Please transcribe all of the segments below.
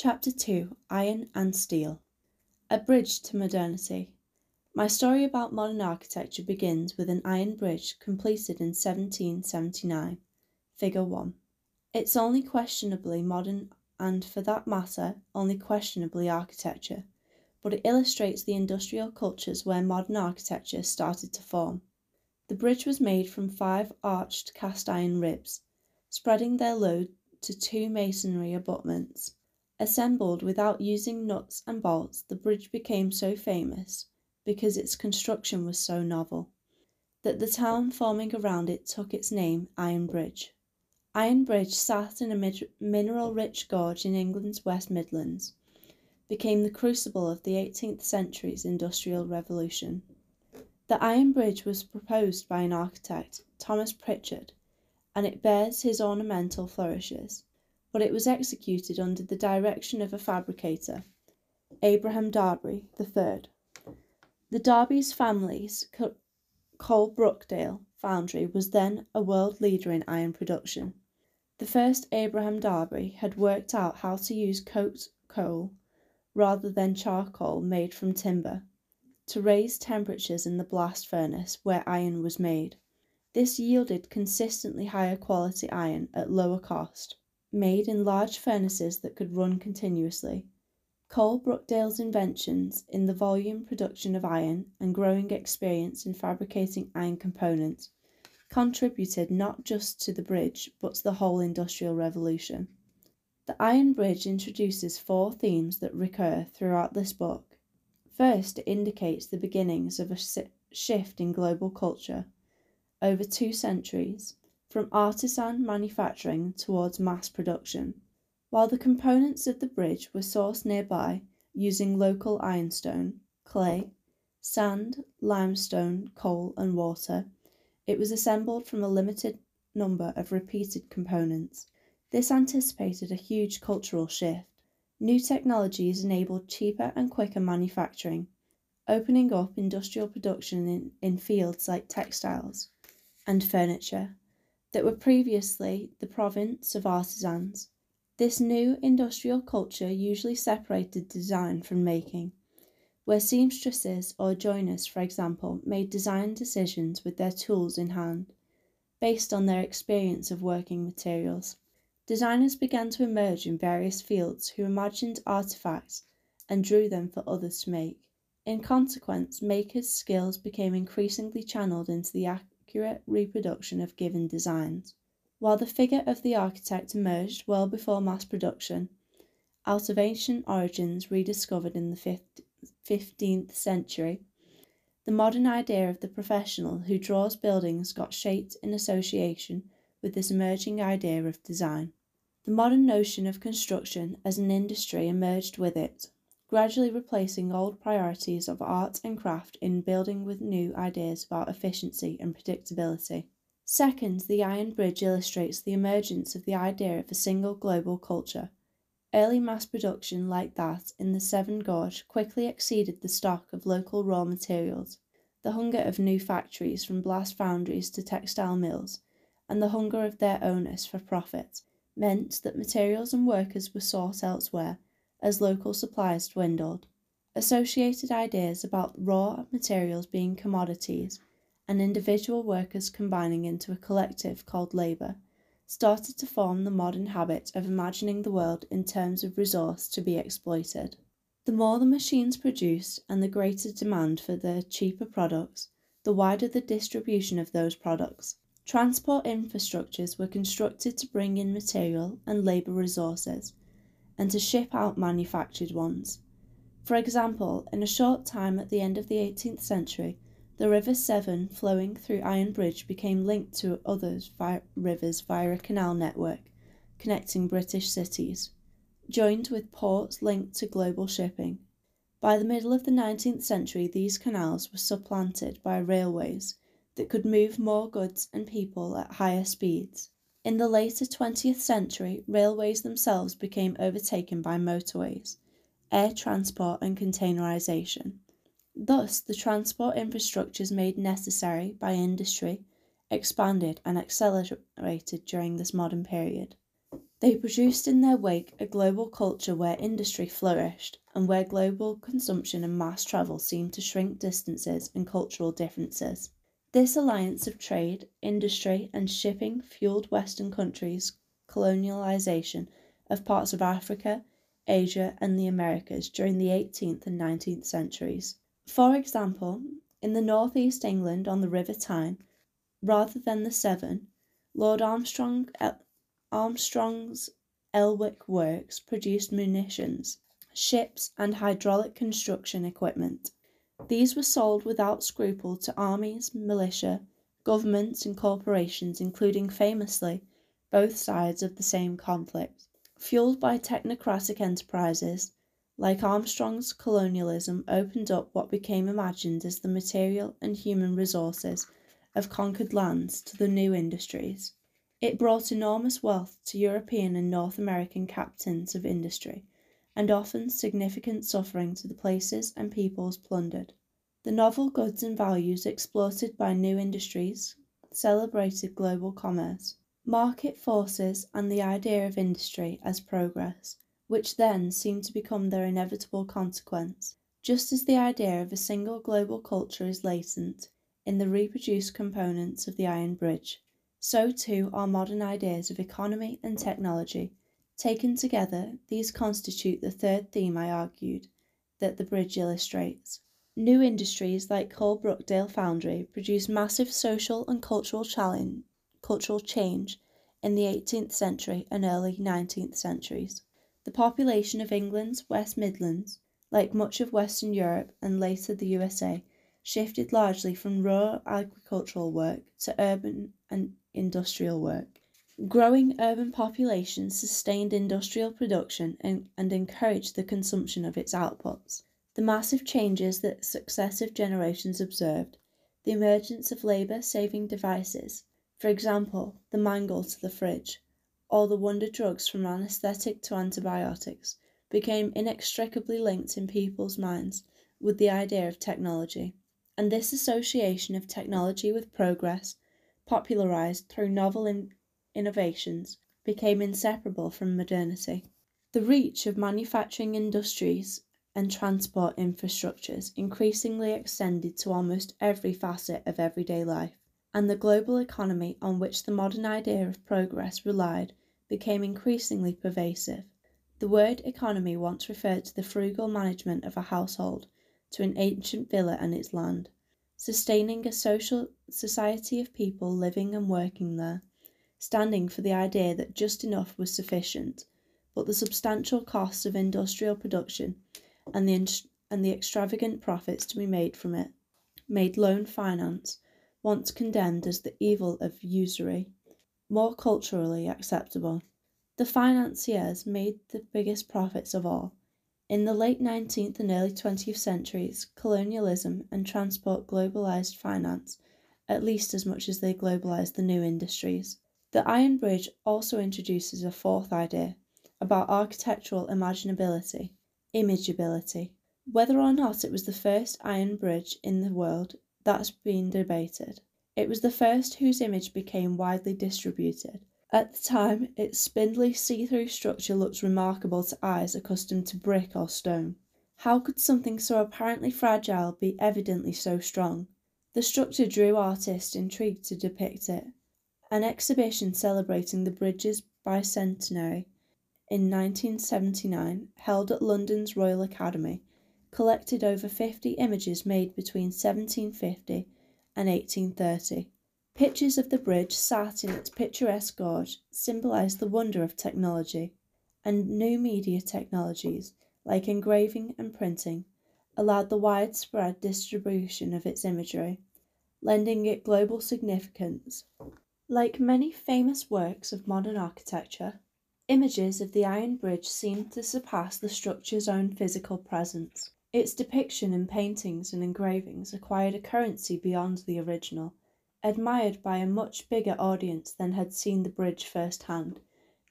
Chapter 2 Iron and Steel A Bridge to Modernity. My story about modern architecture begins with an iron bridge completed in 1779. Figure 1. It's only questionably modern and, for that matter, only questionably architecture, but it illustrates the industrial cultures where modern architecture started to form. The bridge was made from five arched cast iron ribs, spreading their load to two masonry abutments. Assembled without using nuts and bolts, the bridge became so famous because its construction was so novel that the town forming around it took its name Iron Bridge. Iron Bridge sat in a mineral rich gorge in England's West Midlands, became the crucible of the 18th century's Industrial Revolution. The Iron Bridge was proposed by an architect, Thomas Pritchard, and it bears his ornamental flourishes but it was executed under the direction of a fabricator, Abraham Darby III. The Darby's family's Coalbrookdale foundry was then a world leader in iron production. The first Abraham Darby had worked out how to use coke coal rather than charcoal made from timber to raise temperatures in the blast furnace where iron was made. This yielded consistently higher quality iron at lower cost made in large furnaces that could run continuously. Coalbrookdale's inventions in the volume production of iron and growing experience in fabricating iron components contributed not just to the bridge but to the whole industrial revolution. The Iron Bridge introduces four themes that recur throughout this book. First, it indicates the beginnings of a shift in global culture over two centuries from artisan manufacturing towards mass production. While the components of the bridge were sourced nearby using local ironstone, clay, sand, limestone, coal, and water, it was assembled from a limited number of repeated components. This anticipated a huge cultural shift. New technologies enabled cheaper and quicker manufacturing, opening up industrial production in, in fields like textiles and furniture that were previously the province of artisans. This new industrial culture usually separated design from making, where seamstresses or joiners, for example, made design decisions with their tools in hand, based on their experience of working materials. Designers began to emerge in various fields who imagined artifacts and drew them for others to make. In consequence, makers' skills became increasingly channeled into the accurate reproduction of given designs. While the figure of the architect emerged well before mass production, out of ancient origins rediscovered in the fifteenth century, the modern idea of the professional who draws buildings got shaped in association with this emerging idea of design. The modern notion of construction as an industry emerged with it gradually replacing old priorities of art and craft in building with new ideas about efficiency and predictability. Second, the Iron Bridge illustrates the emergence of the idea of a single global culture. Early mass production, like that in the Severn Gorge, quickly exceeded the stock of local raw materials. The hunger of new factories, from blast foundries to textile mills, and the hunger of their owners for profit, meant that materials and workers were sought elsewhere as local supplies dwindled. Associated ideas about raw materials being commodities and individual workers combining into a collective called labour started to form the modern habit of imagining the world in terms of resource to be exploited. The more the machines produced and the greater demand for the cheaper products, the wider the distribution of those products. Transport infrastructures were constructed to bring in material and labour resources and to ship out manufactured ones. For example, in a short time at the end of the 18th century, the River Severn flowing through Iron Bridge became linked to other vi- rivers via a canal network connecting British cities, joined with ports linked to global shipping. By the middle of the 19th century, these canals were supplanted by railways that could move more goods and people at higher speeds. In the later 20th century, railways themselves became overtaken by motorways, air transport, and containerisation. Thus, the transport infrastructures made necessary by industry expanded and accelerated during this modern period. They produced in their wake a global culture where industry flourished and where global consumption and mass travel seemed to shrink distances and cultural differences. This alliance of trade, industry, and shipping fueled Western countries' colonialization of parts of Africa, Asia, and the Americas during the 18th and 19th centuries. For example, in the northeast England on the River Tyne, rather than the Severn, Lord Armstrong Armstrong's Elswick Works produced munitions, ships, and hydraulic construction equipment. These were sold without scruple to armies, militia, governments, and corporations, including famously both sides of the same conflict. Fueled by technocratic enterprises, like Armstrong's colonialism opened up what became imagined as the material and human resources of conquered lands to the new industries. It brought enormous wealth to European and North American captains of industry, and often significant suffering to the places and peoples plundered. The novel goods and values exploited by new industries celebrated global commerce, market forces, and the idea of industry as progress, which then seemed to become their inevitable consequence, just as the idea of a single global culture is latent in the reproduced components of the Iron Bridge. So too are modern ideas of economy and technology. Taken together, these constitute the third theme I argued that the bridge illustrates. New industries like Coalbrookdale Foundry produced massive social and cultural challenge, cultural change in the 18th century and early 19th centuries. The population of England's West Midlands, like much of Western Europe and later the USA, shifted largely from rural agricultural work to urban and industrial work. Growing urban populations sustained industrial production and, and encouraged the consumption of its outputs. The massive changes that successive generations observed, the emergence of labour saving devices, for example, the mangle to the fridge, or the wonder drugs from anaesthetic to antibiotics, became inextricably linked in people's minds with the idea of technology and this association of technology with progress, popularized through novel in- innovations, became inseparable from modernity. The reach of manufacturing industries and transport infrastructures increasingly extended to almost every facet of everyday life, and the global economy on which the modern idea of progress relied became increasingly pervasive. The word economy once referred to the frugal management of a household to an ancient villa and its land, sustaining a social society of people living and working there, standing for the idea that just enough was sufficient, but the substantial costs of industrial production and the, and the extravagant profits to be made from it made loan finance, once condemned as the evil of usury, more culturally acceptable. The financiers made the biggest profits of all in the late 19th and early 20th centuries, colonialism and transport globalized finance at least as much as they globalized the new industries. The Iron Bridge also introduces a fourth idea about architectural imaginability, imageability. Whether or not it was the first iron bridge in the world, that's been debated. It was the first whose image became widely distributed, at the time, its spindly, see through structure looked remarkable to eyes accustomed to brick or stone. How could something so apparently fragile be evidently so strong? The structure drew artists intrigued to depict it. An exhibition celebrating the bridge's bicentenary in 1979, held at London's Royal Academy, collected over 50 images made between 1750 and 1830. Pictures of the bridge sat in its picturesque gorge symbolized the wonder of technology, and new media technologies, like engraving and printing, allowed the widespread distribution of its imagery, lending it global significance. Like many famous works of modern architecture, images of the Iron Bridge seem to surpass the structure's own physical presence. Its depiction in paintings and engravings acquired a currency beyond the original admired by a much bigger audience than had seen the bridge first hand,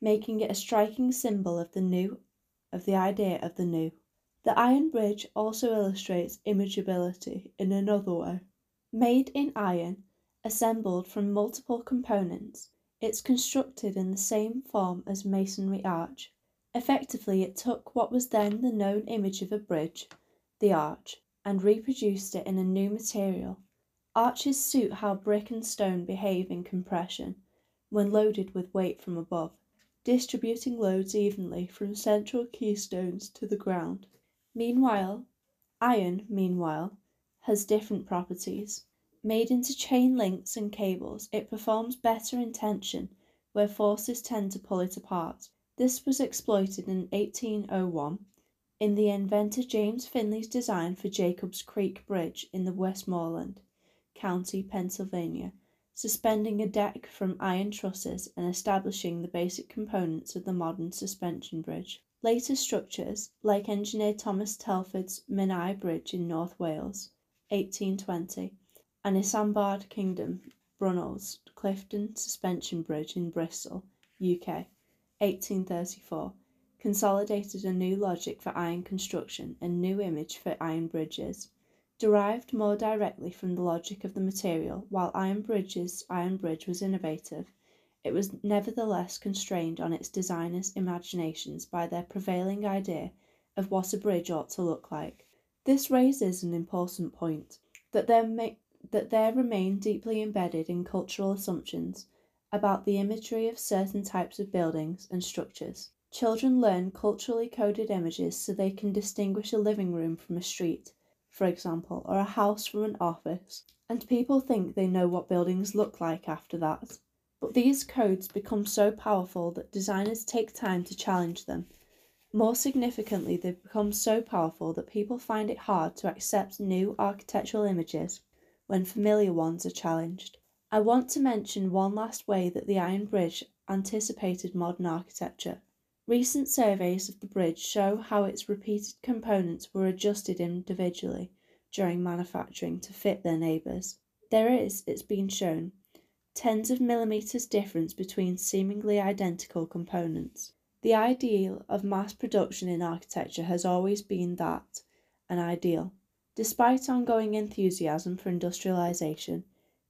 making it a striking symbol of the new of the idea of the new. The iron bridge also illustrates imageability in another way. Made in iron, assembled from multiple components, It's constructed in the same form as masonry arch. Effectively, it took what was then the known image of a bridge, the arch, and reproduced it in a new material. Arches suit how brick and stone behave in compression when loaded with weight from above, distributing loads evenly from central keystones to the ground. Meanwhile, iron, meanwhile, has different properties. Made into chain links and cables, it performs better in tension where forces tend to pull it apart. This was exploited in 1801 in the inventor James Finley's design for Jacob's Creek Bridge in the Westmoreland County, Pennsylvania, suspending a deck from iron trusses and establishing the basic components of the modern suspension bridge. Later structures, like engineer Thomas Telford's Menai Bridge in North Wales, 1820, and Isambard Kingdom Brunel's Clifton Suspension Bridge in Bristol, UK, 1834, consolidated a new logic for iron construction and new image for iron bridges. Derived more directly from the logic of the material, while Iron Bridge's Iron Bridge was innovative, it was nevertheless constrained on its designers' imaginations by their prevailing idea of what a bridge ought to look like. This raises an important point that there may that there remain deeply embedded in cultural assumptions about the imagery of certain types of buildings and structures. Children learn culturally coded images so they can distinguish a living room from a street, for example, or a house from an office, and people think they know what buildings look like after that. But these codes become so powerful that designers take time to challenge them. More significantly, they become so powerful that people find it hard to accept new architectural images when familiar ones are challenged. I want to mention one last way that the Iron Bridge anticipated modern architecture. Recent surveys of the bridge show how its repeated components were adjusted individually during manufacturing to fit their neighbours. There is, it's been shown, tens of millimetres difference between seemingly identical components. The ideal of mass production in architecture has always been that, an ideal. Despite ongoing enthusiasm for industrialization,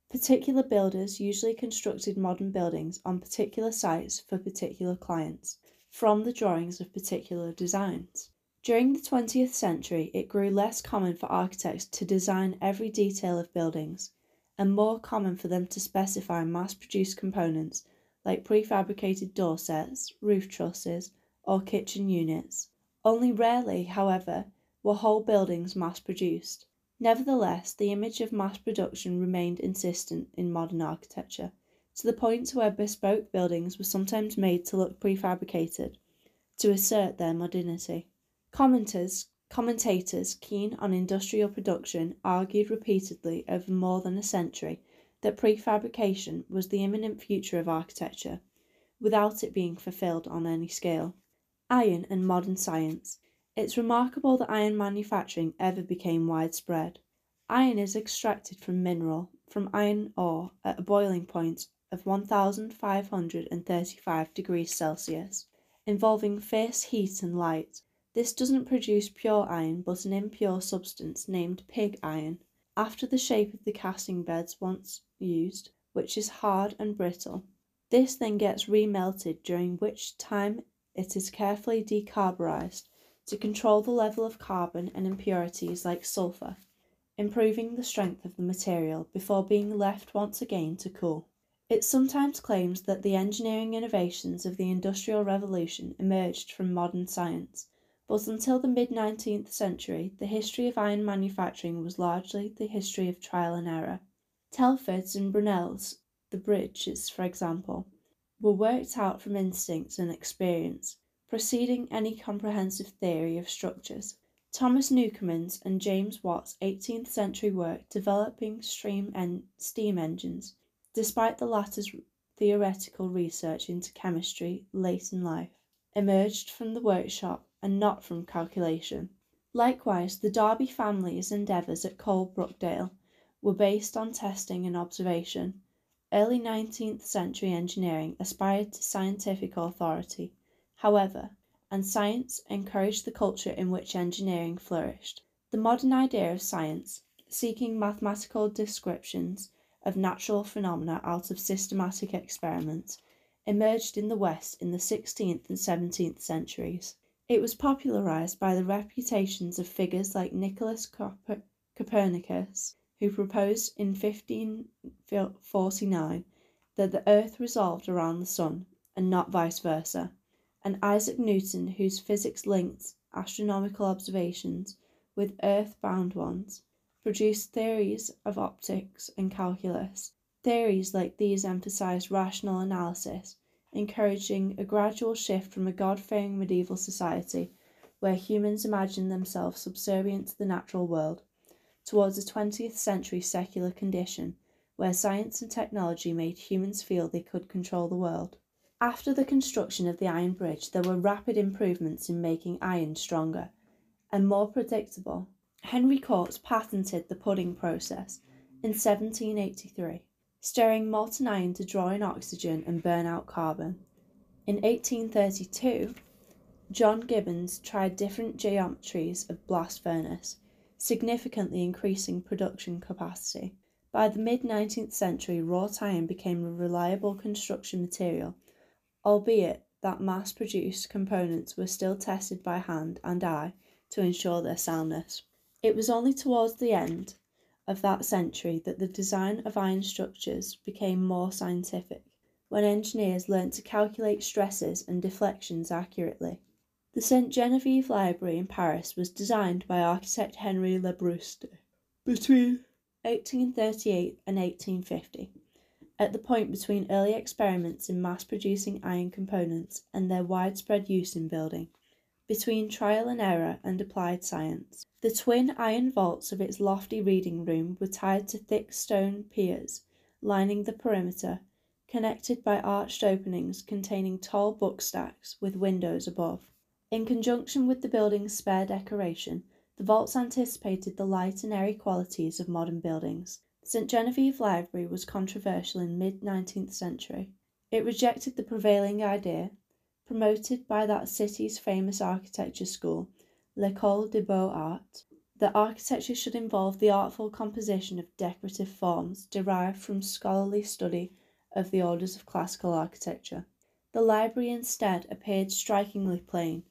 particular builders usually constructed modern buildings on particular sites for particular clients from the drawings of particular designs. During the 20th century, it grew less common for architects to design every detail of buildings and more common for them to specify mass produced components like prefabricated door sets, roof trusses, or kitchen units. Only rarely, however, were whole buildings mass produced. Nevertheless, the image of mass production remained insistent in modern architecture, to the point where bespoke buildings were sometimes made to look prefabricated to assert their modernity. Commenters, commentators keen on industrial production argued repeatedly over more than a century that prefabrication was the imminent future of architecture, without it being fulfilled on any scale. Iron and modern science. It's remarkable that iron manufacturing ever became widespread. Iron is extracted from mineral, from iron ore, at a boiling point of 1535 degrees Celsius, involving fierce heat and light. This doesn't produce pure iron but an impure substance named pig iron, after the shape of the casting beds once used, which is hard and brittle. This then gets remelted, during which time it is carefully decarburized to control the level of carbon and impurities like sulfur, improving the strength of the material before being left once again to cool. It sometimes claims that the engineering innovations of the Industrial Revolution emerged from modern science, but until the mid 19th century, the history of iron manufacturing was largely the history of trial and error. Telford's and Brunel's, the bridges, for example, were worked out from instinct and experience, preceding any comprehensive theory of structures. Thomas Newcomen's and James Watt's 18th century work developing steam, en- steam engines, despite the latter's theoretical research into chemistry late in life, emerged from the workshop and not from calculation. Likewise, the Darby family's endeavours at Coalbrookdale were based on testing and observation. Early 19th century engineering aspired to scientific authority, however, and science encouraged the culture in which engineering flourished. The modern idea of science, seeking mathematical descriptions of natural phenomena out of systematic experiments emerged in the West in the 16th and 17th centuries. It was popularized by the reputations of figures like Nicholas Copernicus, who proposed in 1549 that the earth revolved around the sun and not vice versa, and Isaac Newton, whose physics linked astronomical observations with earth bound ones, produced theories of optics and calculus. Theories like these emphasized rational analysis, encouraging a gradual shift from a God fearing medieval society where humans imagined themselves subservient to the natural world towards a 20th century secular condition where science and technology made humans feel they could control the world. After the construction of the Iron Bridge, there were rapid improvements in making iron stronger and more predictable Henry Cort patented the puddling process in 1783, stirring molten iron to draw in oxygen and burn out carbon. In 1832, John Gibbons tried different geometries of blast furnace, significantly increasing production capacity. By the mid 19th century, wrought iron became a reliable construction material, albeit that mass produced components were still tested by hand and eye to ensure their soundness. It was only towards the end of that century that the design of iron structures became more scientific, when engineers learnt to calculate stresses and deflections accurately. The St. Genevieve Library in Paris was designed by architect Henry Le Labrouste between 1838 and 1850, at the point between early experiments in mass producing iron components and their widespread use in building between trial and error and applied science. The twin iron vaults of its lofty reading room were tied to thick stone piers lining the perimeter, connected by arched openings containing tall book stacks with windows above. In conjunction with the building's spare decoration, the vaults anticipated the light and airy qualities of modern buildings. St Genevieve Library was controversial in mid 19th century. It rejected the prevailing idea promoted by that city's famous architecture school, L'École des Beaux-Arts, that architecture should involve the artful composition of decorative forms derived from scholarly study of the orders of classical architecture. The library instead appeared strikingly plain.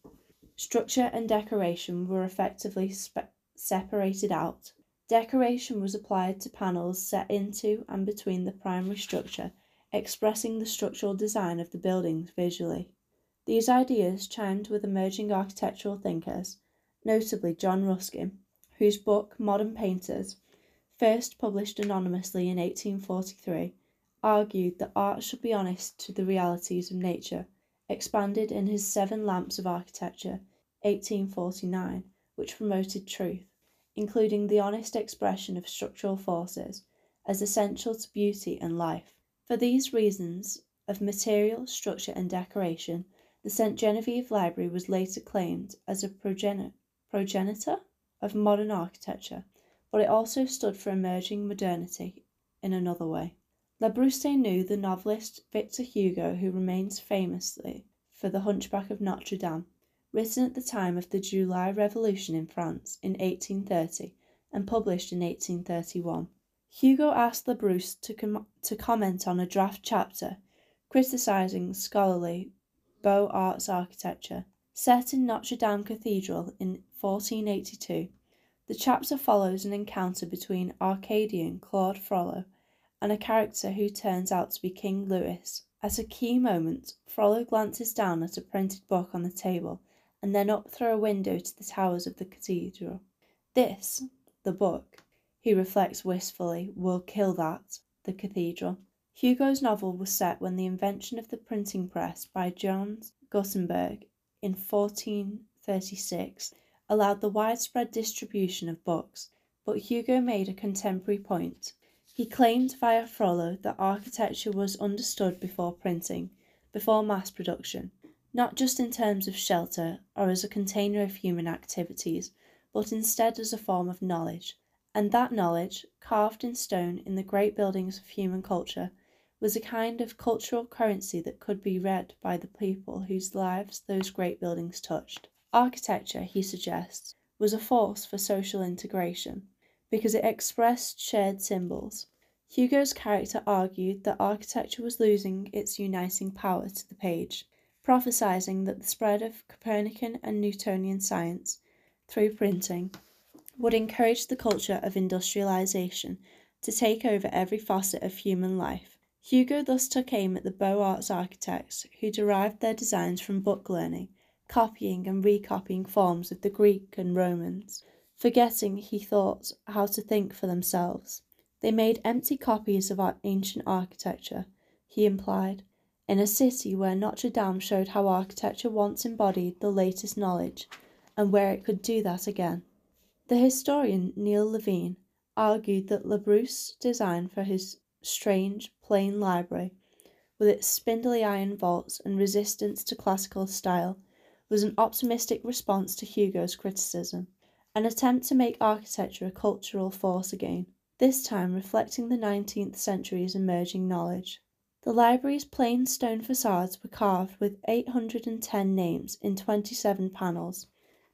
Structure and decoration were effectively spe- separated out. Decoration was applied to panels set into and between the primary structure, expressing the structural design of the buildings visually. These ideas chimed with emerging architectural thinkers, notably John Ruskin, whose book Modern Painters, first published anonymously in 1843, argued that art should be honest to the realities of nature, expanded in his Seven Lamps of Architecture, 1849, which promoted truth, including the honest expression of structural forces, as essential to beauty and life. For these reasons of material, structure, and decoration, the St. Genevieve Library was later claimed as a progenitor of modern architecture, but it also stood for emerging modernity in another way. Labrouste knew the novelist Victor Hugo, who remains famously for The Hunchback of Notre Dame, written at the time of the July Revolution in France in 1830 and published in 1831. Hugo asked Labrouste to, com- to comment on a draft chapter criticizing scholarly Beaux Arts architecture. Set in Notre Dame Cathedral in 1482, the chapter follows an encounter between Archdeacon Claude Frollo and a character who turns out to be King Louis. At a key moment, Frollo glances down at a printed book on the table and then up through a window to the towers of the cathedral. This, the book, he reflects wistfully, will kill that, the cathedral. Hugo's novel was set when the invention of the printing press by Johannes Gutenberg in 1436 allowed the widespread distribution of books, but Hugo made a contemporary point. He claimed via Frollo that architecture was understood before printing, before mass production, not just in terms of shelter or as a container of human activities, but instead as a form of knowledge, and that knowledge, carved in stone in the great buildings of human culture, was a kind of cultural currency that could be read by the people whose lives those great buildings touched. Architecture, he suggests, was a force for social integration because it expressed shared symbols. Hugo's character argued that architecture was losing its uniting power to the page, prophesying that the spread of Copernican and Newtonian science through printing would encourage the culture of industrialization to take over every facet of human life. Hugo thus took aim at the Beaux Arts architects who derived their designs from book learning, copying and recopying forms of the Greek and Romans, forgetting, he thought, how to think for themselves. They made empty copies of our ancient architecture, he implied, in a city where Notre Dame showed how architecture once embodied the latest knowledge and where it could do that again. The historian Neil Levine argued that Labrouste's design for his strange, plain library, with its spindly iron vaults and resistance to classical style, was an optimistic response to Hugo's criticism, an attempt to make architecture a cultural force again, this time reflecting the 19th century's emerging knowledge. The library's plain stone facades were carved with 810 names in 27 panels,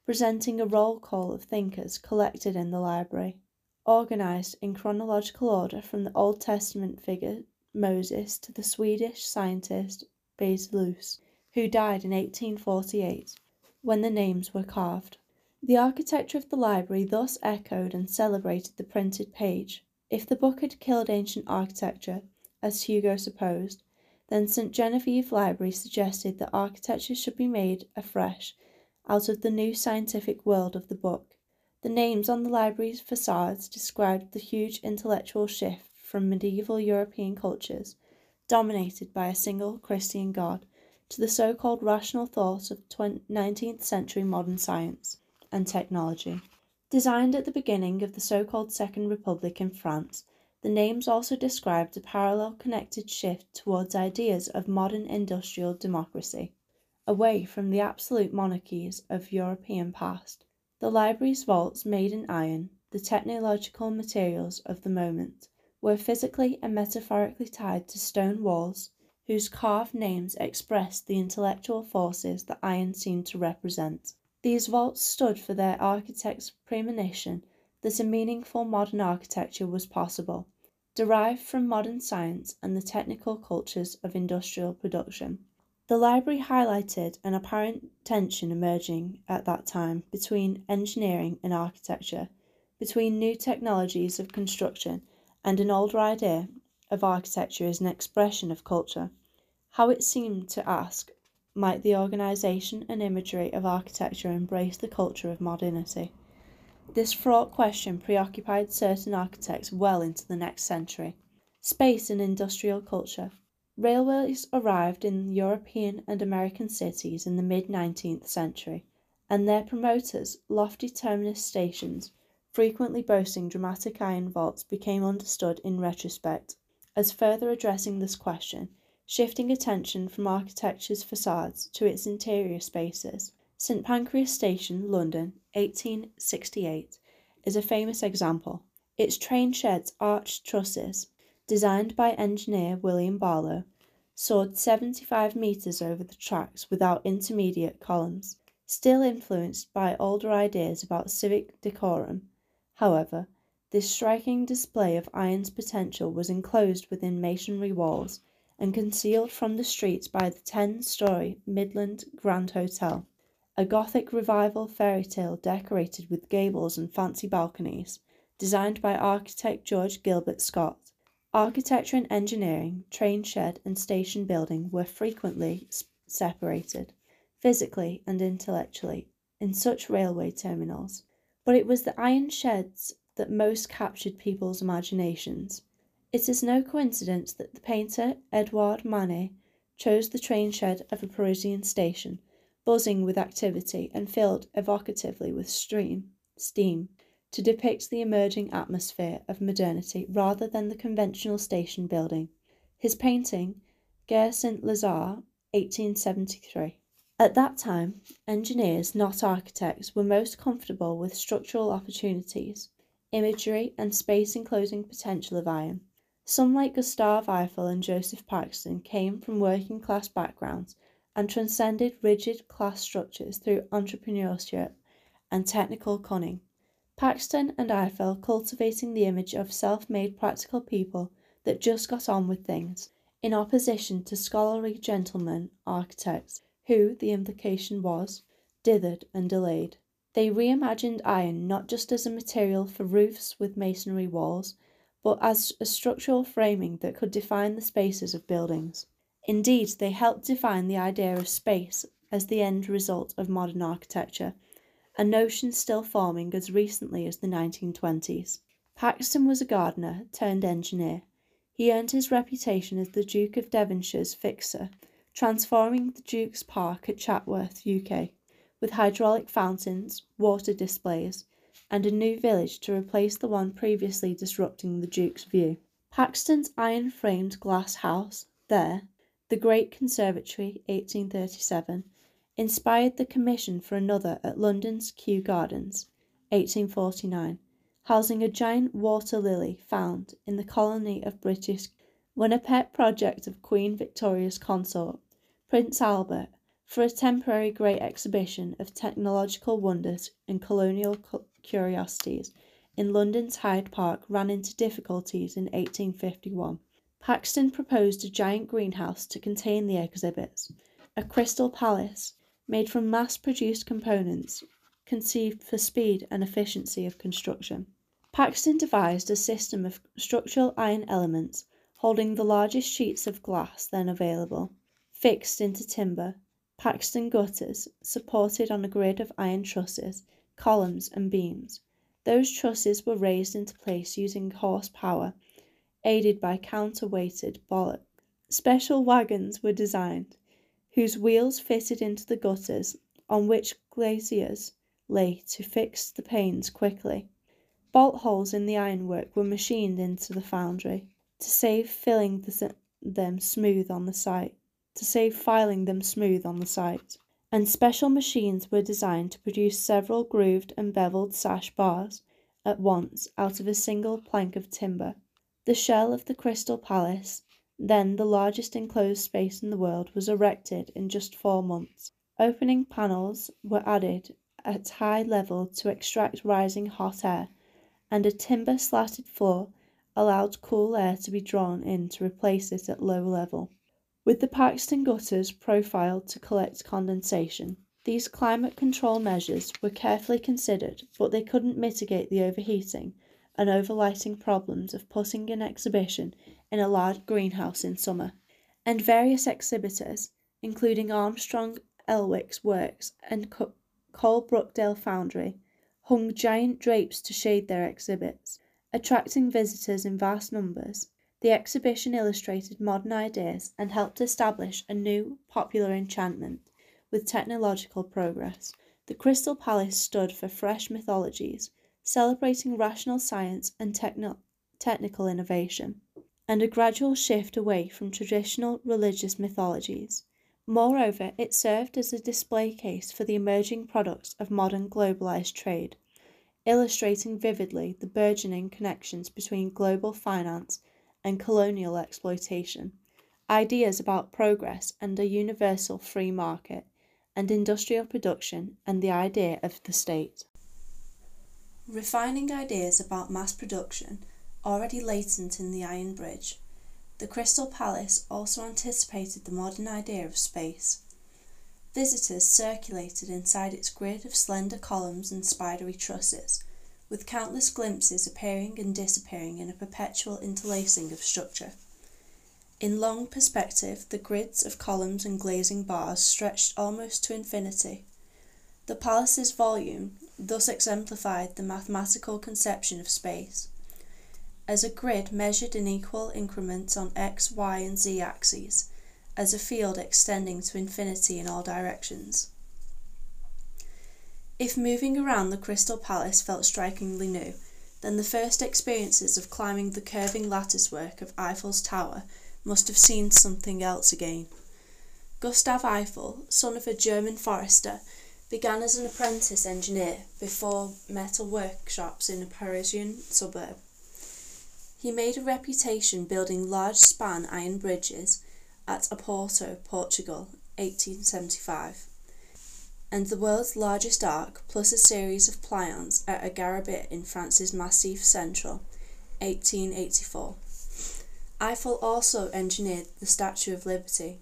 presenting a roll call of thinkers collected in the library, organized in chronological order from the Old Testament figure Moses to the Swedish scientist Berzelius, who died in 1848, when the names were carved. The architecture of the library thus echoed and celebrated the printed page. If the book had killed ancient architecture, as Hugo supposed, then St. Genevieve Library suggested that architecture should be made afresh out of the new scientific world of the book. The names on the library's facades described the huge intellectual shift from medieval European cultures, dominated by a single Christian God, to the so called rational thought of 19th century modern science and technology. Designed at the beginning of the so called Second Republic in France, the names also described a parallel connected shift towards ideas of modern industrial democracy away from the absolute monarchies of European past. The library's vaults made in iron, the technological materials of the moment, were physically and metaphorically tied to stone walls whose carved names expressed the intellectual forces that iron seemed to represent. These vaults stood for their architect's premonition that a meaningful modern architecture was possible, derived from modern science and the technical cultures of industrial production. The library highlighted an apparent tension emerging at that time between engineering and architecture, between new technologies of construction and an older idea of architecture as an expression of culture. How it seemed to ask, might the organisation and imagery of architecture embrace the culture of modernity? This fraught question preoccupied certain architects well into the next century. Space and industrial culture. Railways arrived in European and American cities in the mid 19th century, and their promoters, lofty terminus stations, frequently boasting dramatic iron vaults, became understood in retrospect as further addressing this question, shifting attention from architecture's facades to its interior spaces. St Pancras Station, London, 1868, is a famous example. Its train sheds arched trusses designed by engineer William Barlow, soared 75 metres over the tracks without intermediate columns. Still influenced by older ideas about civic decorum, however, this striking display of iron's potential was enclosed within masonry walls and concealed from the streets by the 10 story Midland Grand Hotel, a Gothic revival fairy tale decorated with gables and fancy balconies, designed by architect George Gilbert Scott. Architecture and engineering, train shed, and station building were frequently separated, physically and intellectually, in such railway terminals, but it was the iron sheds that most captured people's imaginations. It is no coincidence that the painter Edouard Manet chose the train shed of a Parisian station, buzzing with activity and filled evocatively with stream, steam, to depict the emerging atmosphere of modernity rather than the conventional station building. His painting, Gare Saint Lazare, 1873. At that time, engineers, not architects, were most comfortable with structural opportunities, imagery, and space enclosing potential of iron. Some, like Gustave Eiffel and Joseph Paxton, came from working class backgrounds and transcended rigid class structures through entrepreneurship and technical cunning. Paxton and Eiffel cultivating the image of self made practical people that just got on with things, in opposition to scholarly gentlemen architects who, the implication was, dithered and delayed. They reimagined iron not just as a material for roofs with masonry walls, but as a structural framing that could define the spaces of buildings. Indeed, they helped define the idea of space as the end result of modern architecture, a notion still forming as recently as the 1920s. Paxton was a gardener turned engineer. He earned his reputation as the Duke of Devonshire's fixer, transforming the Duke's Park at Chatsworth, UK, with hydraulic fountains, water displays, and a new village to replace the one previously disrupting the Duke's view. Paxton's iron framed glass house, there, the Great Conservatory, 1837, inspired the commission for another at London's Kew Gardens, 1849, housing a giant water lily found in the colony of British when a pet project of Queen Victoria's consort, Prince Albert, for a temporary great exhibition of technological wonders and colonial curiosities in London's Hyde Park ran into difficulties in 1851. Paxton proposed a giant greenhouse to contain the exhibits, a crystal palace made from mass produced components conceived for speed and efficiency of construction. Paxton devised a system of structural iron elements holding the largest sheets of glass then available, fixed into timber, Paxton gutters supported on a grid of iron trusses columns, and beams. Those trusses were raised into place using horse power, aided by counterweighted bulwarks. Special wagons were designed, whose wheels fitted into the gutters, on which glaziers lay to fix the panes quickly. Bolt holes in the ironwork were machined into the foundry to save filling the, them smooth on the site. To save filing them smooth on the site and special machines were designed to produce several grooved and beveled sash bars at once out of a single plank of timber. The shell of the Crystal Palace, then the largest enclosed space in the world, was erected in just four months. Opening panels were added at high level to extract rising hot air, and a timber slatted floor allowed cool air to be drawn in to replace it at low level with the Paxton gutters profiled to collect condensation. These climate control measures were carefully considered, but they couldn't mitigate the overheating and overlighting problems of putting an exhibition in a large greenhouse in summer. And various exhibitors, including Armstrong Elswick's works and Coalbrookdale Foundry, hung giant drapes to shade their exhibits, attracting visitors in vast numbers. The exhibition illustrated modern ideas and helped establish a new, popular enchantment with technological progress. The Crystal Palace stood for fresh mythologies, celebrating rational science and techno- technical innovation, and a gradual shift away from traditional religious mythologies. Moreover, it served as a display case for the emerging products of modern globalized trade, illustrating vividly the burgeoning connections between global finance and colonial exploitation, ideas about progress and a universal free market, and industrial production and the idea of the state. Refining ideas about mass production, already latent in the Iron Bridge, the Crystal Palace also anticipated the modern idea of space. Visitors circulated inside its grid of slender columns and spidery trusses with countless glimpses appearing and disappearing in a perpetual interlacing of structure. In long perspective, the grids of columns and glazing bars stretched almost to infinity. The palace's volume thus exemplified the mathematical conception of space. As a grid measured in equal increments on x, y, and z axes, as a field extending to infinity in all directions. If moving around the Crystal Palace felt strikingly new, then the first experiences of climbing the curving latticework of Eiffel's tower must have seen something else again. Gustave Eiffel, son of a German forester, began as an apprentice engineer before metal workshops in a Parisian suburb. He made a reputation building large span iron bridges at Oporto, Portugal, 1875 and the world's largest arc, plus a series of pylons at Garabit in France's Massif Central, 1884. Eiffel also engineered the Statue of Liberty.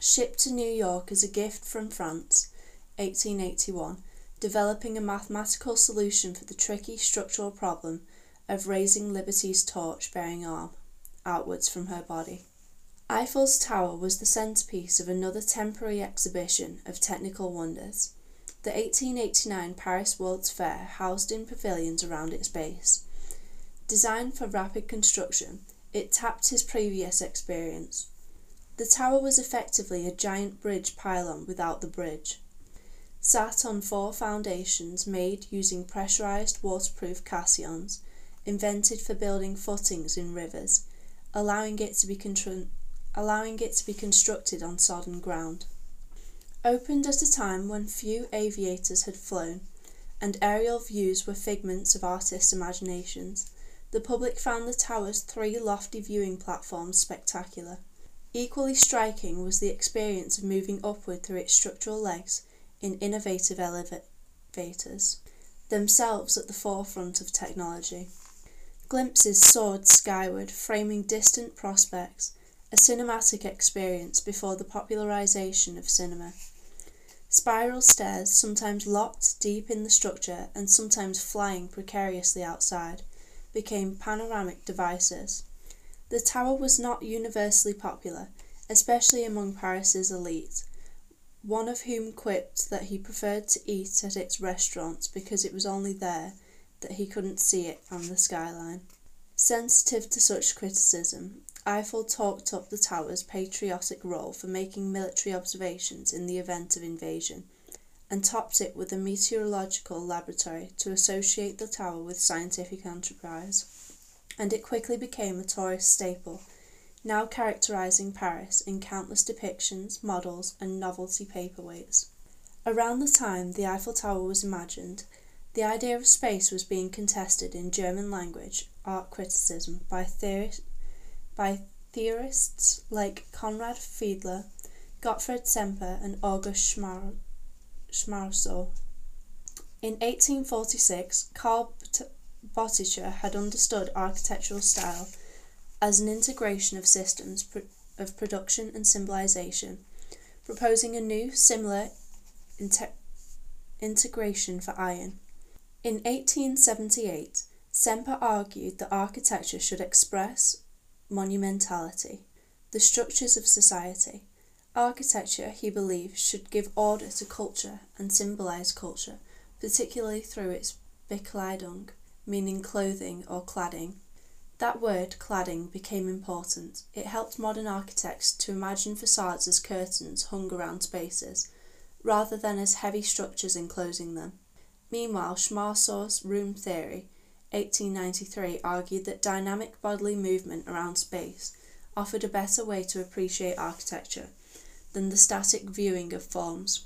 Shipped to New York as a gift from France, 1881, developing a mathematical solution for the tricky structural problem of raising Liberty's torch bearing arm outwards from her body. Eiffel's Tower was the centrepiece of another temporary exhibition of technical wonders. The 1889 Paris World's Fair housed in pavilions around its base. Designed for rapid construction, it tapped his previous experience. The tower was effectively a giant bridge pylon without the bridge. Sat on four foundations made using pressurized waterproof caissons, invented for building footings in rivers, allowing it to be contr- allowing it to be constructed on sodden ground. Opened at a time when few aviators had flown, and aerial views were figments of artists' imaginations, the public found the tower's three lofty viewing platforms spectacular. Equally striking was the experience of moving upward through its structural legs in innovative elevators, themselves at the forefront of technology. Glimpses soared skyward, framing distant prospects, a cinematic experience before the popularization of cinema. Spiral stairs, sometimes locked deep in the structure and sometimes flying precariously outside, became panoramic devices. The tower was not universally popular, especially among Paris's elite, one of whom quipped that he preferred to eat at its restaurants because it was only there that he couldn't see it from the skyline. Sensitive to such criticism, Eiffel talked up the tower's patriotic role for making military observations in the event of invasion, and topped it with a meteorological laboratory to associate the tower with scientific enterprise. And it quickly became a tourist staple, now characterizing Paris in countless depictions, models, and novelty paperweights. Around the time the Eiffel Tower was imagined, the idea of space was being contested in German language art criticism by, theori- by theorists like Conrad Fiedler, Gottfried Semper, and August Schmar- Schmarzow. In 1846, Karl Botticher had understood architectural style as an integration of systems of production and symbolization, proposing a new, similar inte- integration for iron. In 1878, Semper argued that architecture should express monumentality, the structures of society. Architecture, he believed, should give order to culture and symbolize culture, particularly through its Bekleidung, meaning clothing or cladding. That word, cladding, became important. It helped modern architects to imagine facades as curtains hung around spaces, rather than as heavy structures enclosing them. Meanwhile, Schmarzow's room theory, 1893, argued that dynamic bodily movement around space offered a better way to appreciate architecture than the static viewing of forms.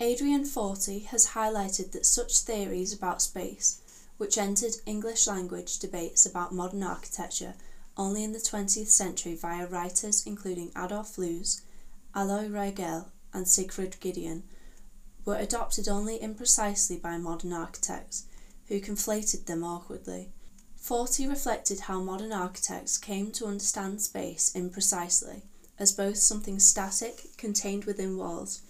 Adrian Forty has highlighted that such theories about space, which entered English language debates about modern architecture only in the 20th century via writers including Adolf Loos, Alois Riegl, and Siegfried Giedion, were adopted only imprecisely by modern architects, who conflated them awkwardly. Forty reflected how modern architects came to understand space imprecisely as both something static, contained within walls,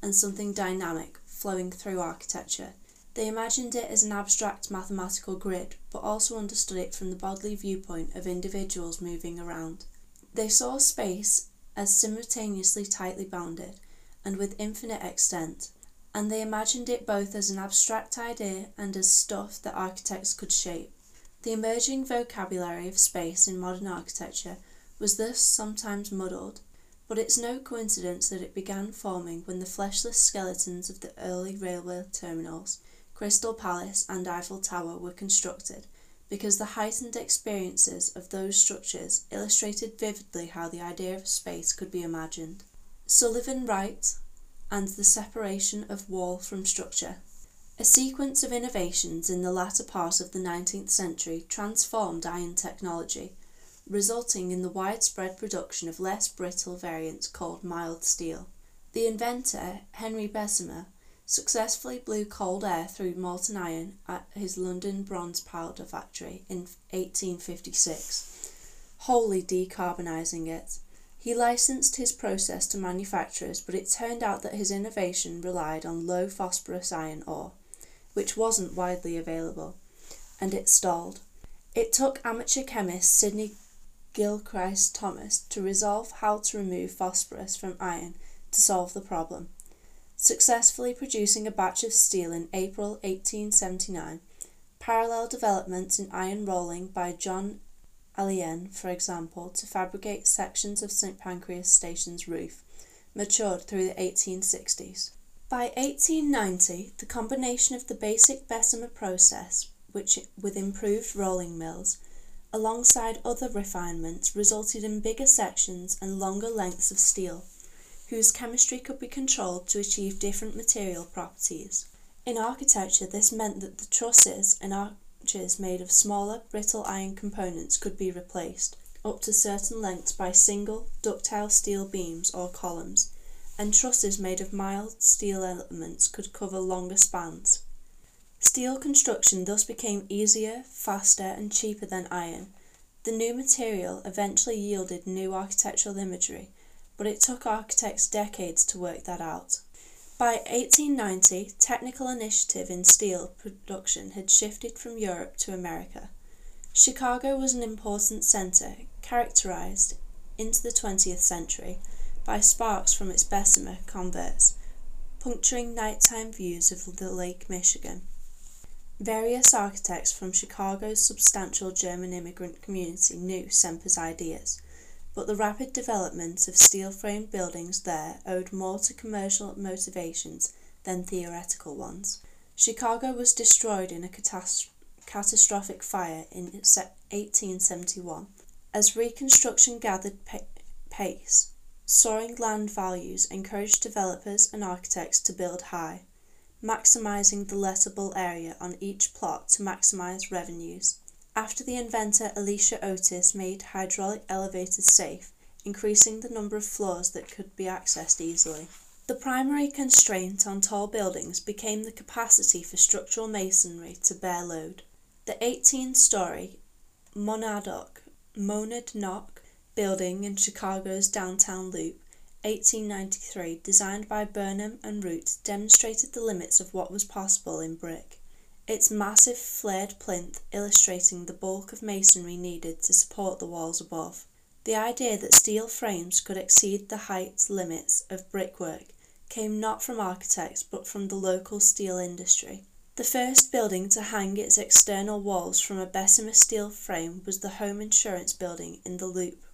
and something dynamic, flowing through architecture. They imagined it as an abstract mathematical grid, but also understood it from the bodily viewpoint of individuals moving around. They saw space as simultaneously tightly bounded and with infinite extent, and they imagined it both as an abstract idea and as stuff that architects could shape. The emerging vocabulary of space in modern architecture was thus sometimes muddled, but it's no coincidence that it began forming when the fleshless skeletons of the early railway terminals, Crystal Palace, and Eiffel Tower were constructed, because the heightened experiences of those structures illustrated vividly how the idea of space could be imagined. Sullivan Wright and the separation of wall from structure. A sequence of innovations in the latter part of the 19th century transformed iron technology, resulting in the widespread production of less brittle variants called mild steel. The inventor, Henry Bessemer, successfully blew cold air through molten iron at his London bronze powder factory in 1856. wholly decarbonising it. He licensed his process to manufacturers, but it turned out that his innovation relied on low phosphorus iron ore, which wasn't widely available, and it stalled. It took amateur chemist Sidney Gilchrist Thomas to resolve how to remove phosphorus from iron to solve the problem. Successfully producing a batch of steel in April 1879, parallel developments in iron rolling by John Alleyne, for example, to fabricate sections of St Pancras Station's roof, matured through the 1860s. By 1890, the combination of the basic Bessemer process, which with improved rolling mills, alongside other refinements, resulted in bigger sections and longer lengths of steel, whose chemistry could be controlled to achieve different material properties. In architecture, this meant that the trusses and arches made of smaller, brittle iron components could be replaced, up to certain lengths, by single, ductile steel beams or columns, and trusses made of mild steel elements could cover longer spans. Steel construction thus became easier, faster, and cheaper than iron. The new material eventually yielded new architectural imagery, but it took architects decades to work that out. By 1890, technical initiative in steel production had shifted from Europe to America. Chicago was an important center, characterized into the 20th century by sparks from its Bessemer converts, puncturing nighttime views of the Lake Michigan. Various architects from Chicago's substantial German immigrant community knew Semper's ideas, but the rapid development of steel framed buildings there owed more to commercial motivations than theoretical ones. Chicago was destroyed in a catas- catastrophic fire in 1871. As reconstruction gathered pa- pace, soaring land values encouraged developers and architects to build high maximizing the lettable area on each plot to maximize revenues. After the inventor Elisha Otis made hydraulic elevators safe, increasing the number of floors that could be accessed easily. The primary constraint on tall buildings became the capacity for structural masonry to bear load. The 18 story Monadnock, Monadnock building in Chicago's downtown loop 1893, designed by Burnham and Root, demonstrated the limits of what was possible in brick. Its massive flared plinth illustrating the bulk of masonry needed to support the walls above. The idea that steel frames could exceed the height limits of brickwork came not from architects but from the local steel industry. The first building to hang its external walls from a Bessemer steel frame was the Home Insurance Building in the Loop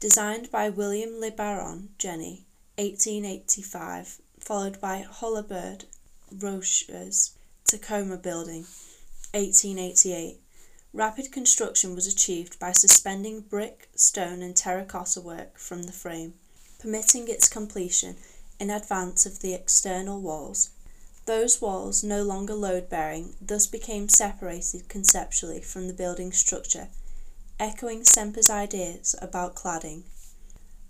designed by William Le Baron Jenney, 1885, followed by Holabird Roche's Tacoma Building, 1888. Rapid construction was achieved by suspending brick, stone, and terracotta work from the frame, permitting its completion in advance of the external walls. Those walls, no longer load bearing, thus became separated conceptually from the building structure echoing Semper's ideas about cladding.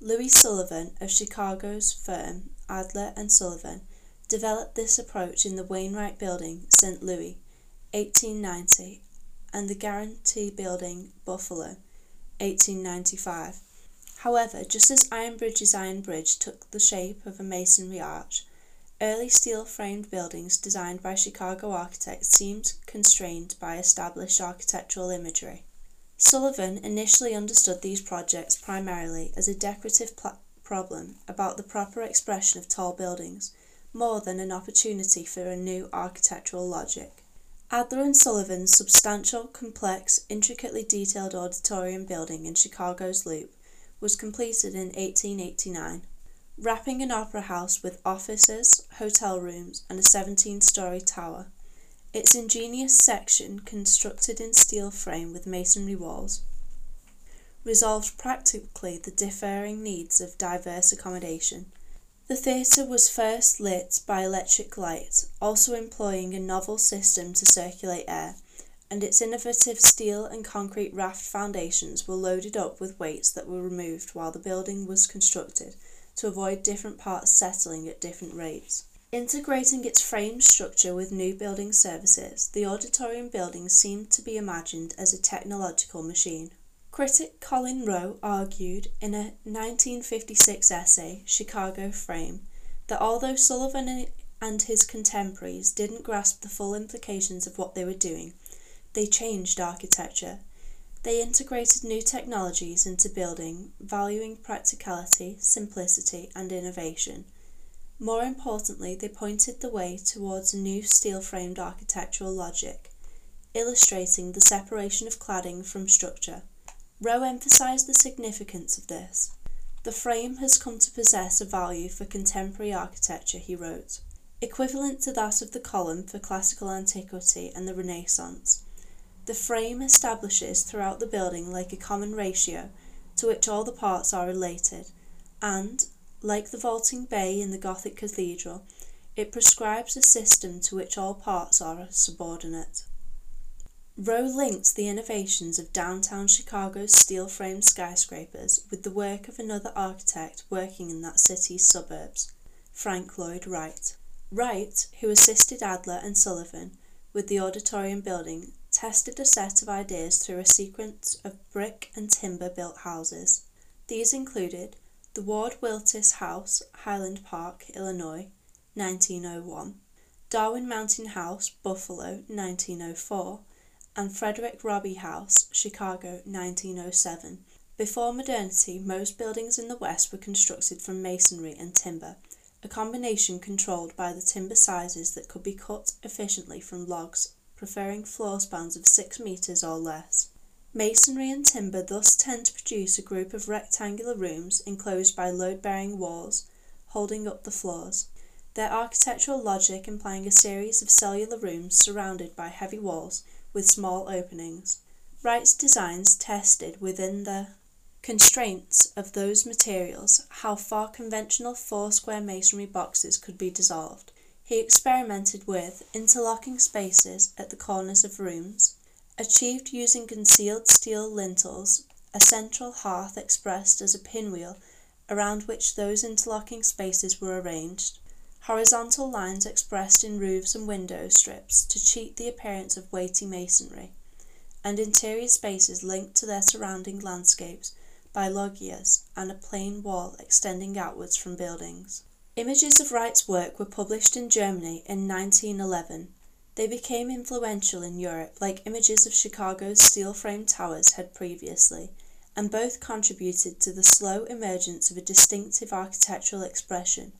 Louis Sullivan of Chicago's firm Adler and Sullivan developed this approach in the Wainwright Building, St. Louis, 1890, and the Guarantee Building, Buffalo, 1895. However, just as Iron Bridge's Iron Bridge took the shape of a masonry arch, early steel framed buildings designed by Chicago architects seemed constrained by established architectural imagery. Sullivan initially understood these projects primarily as a decorative pl- problem about the proper expression of tall buildings, more than an opportunity for a new architectural logic. Adler and Sullivan's substantial, complex, intricately detailed auditorium building in Chicago's Loop was completed in 1889, wrapping an opera house with offices, hotel rooms, and a 17 story tower. Its ingenious section, constructed in steel frame with masonry walls, resolved practically the differing needs of diverse accommodation. The theatre was first lit by electric light, also employing a novel system to circulate air, and its innovative steel and concrete raft foundations were loaded up with weights that were removed while the building was constructed to avoid different parts settling at different rates. Integrating its frame structure with new building services, the auditorium building seemed to be imagined as a technological machine. Critic Colin Rowe argued in a 1956 essay, Chicago Frame, that although Sullivan and his contemporaries didn't grasp the full implications of what they were doing, they changed architecture. They integrated new technologies into building, valuing practicality, simplicity, and innovation. More importantly, they pointed the way towards a new steel framed architectural logic, illustrating the separation of cladding from structure. Rowe emphasized the significance of this. The frame has come to possess a value for contemporary architecture, he wrote equivalent to that of the column for classical antiquity and the Renaissance. The frame establishes throughout the building like a common ratio to which all the parts are related, and, like the vaulting bay in the Gothic cathedral, it prescribes a system to which all parts are subordinate. Rowe linked the innovations of downtown Chicago's steel framed skyscrapers with the work of another architect working in that city's suburbs, Frank Lloyd Wright. Wright, who assisted Adler and Sullivan with the auditorium building, tested a set of ideas through a sequence of brick and timber built houses. These included the Ward Willits House, Highland Park, Illinois, 1901, Darwin Martin House, Buffalo, 1904, and Frederick Robie House, Chicago, 1907. Before modernity, most buildings in the West were constructed from masonry and timber, a combination controlled by the timber sizes that could be cut efficiently from logs, preferring floor spans of 6 metres or less. Masonry and timber thus tend to produce a group of rectangular rooms enclosed by load bearing walls holding up the floors, their architectural logic implying a series of cellular rooms surrounded by heavy walls with small openings. Wright's designs tested within the constraints of those materials how far conventional four square masonry boxes could be dissolved. He experimented with interlocking spaces at the corners of rooms, achieved using concealed steel lintels, a central hearth expressed as a pinwheel around which those interlocking spaces were arranged, horizontal lines expressed in roofs and window strips to cheat the appearance of weighty masonry, and interior spaces linked to their surrounding landscapes by loggias and a plain wall extending outwards from buildings. Images of Wright's work were published in Germany in 1911. They became influential in Europe like images of Chicago's steel framed towers had previously, and both contributed to the slow emergence of a distinctive architectural expression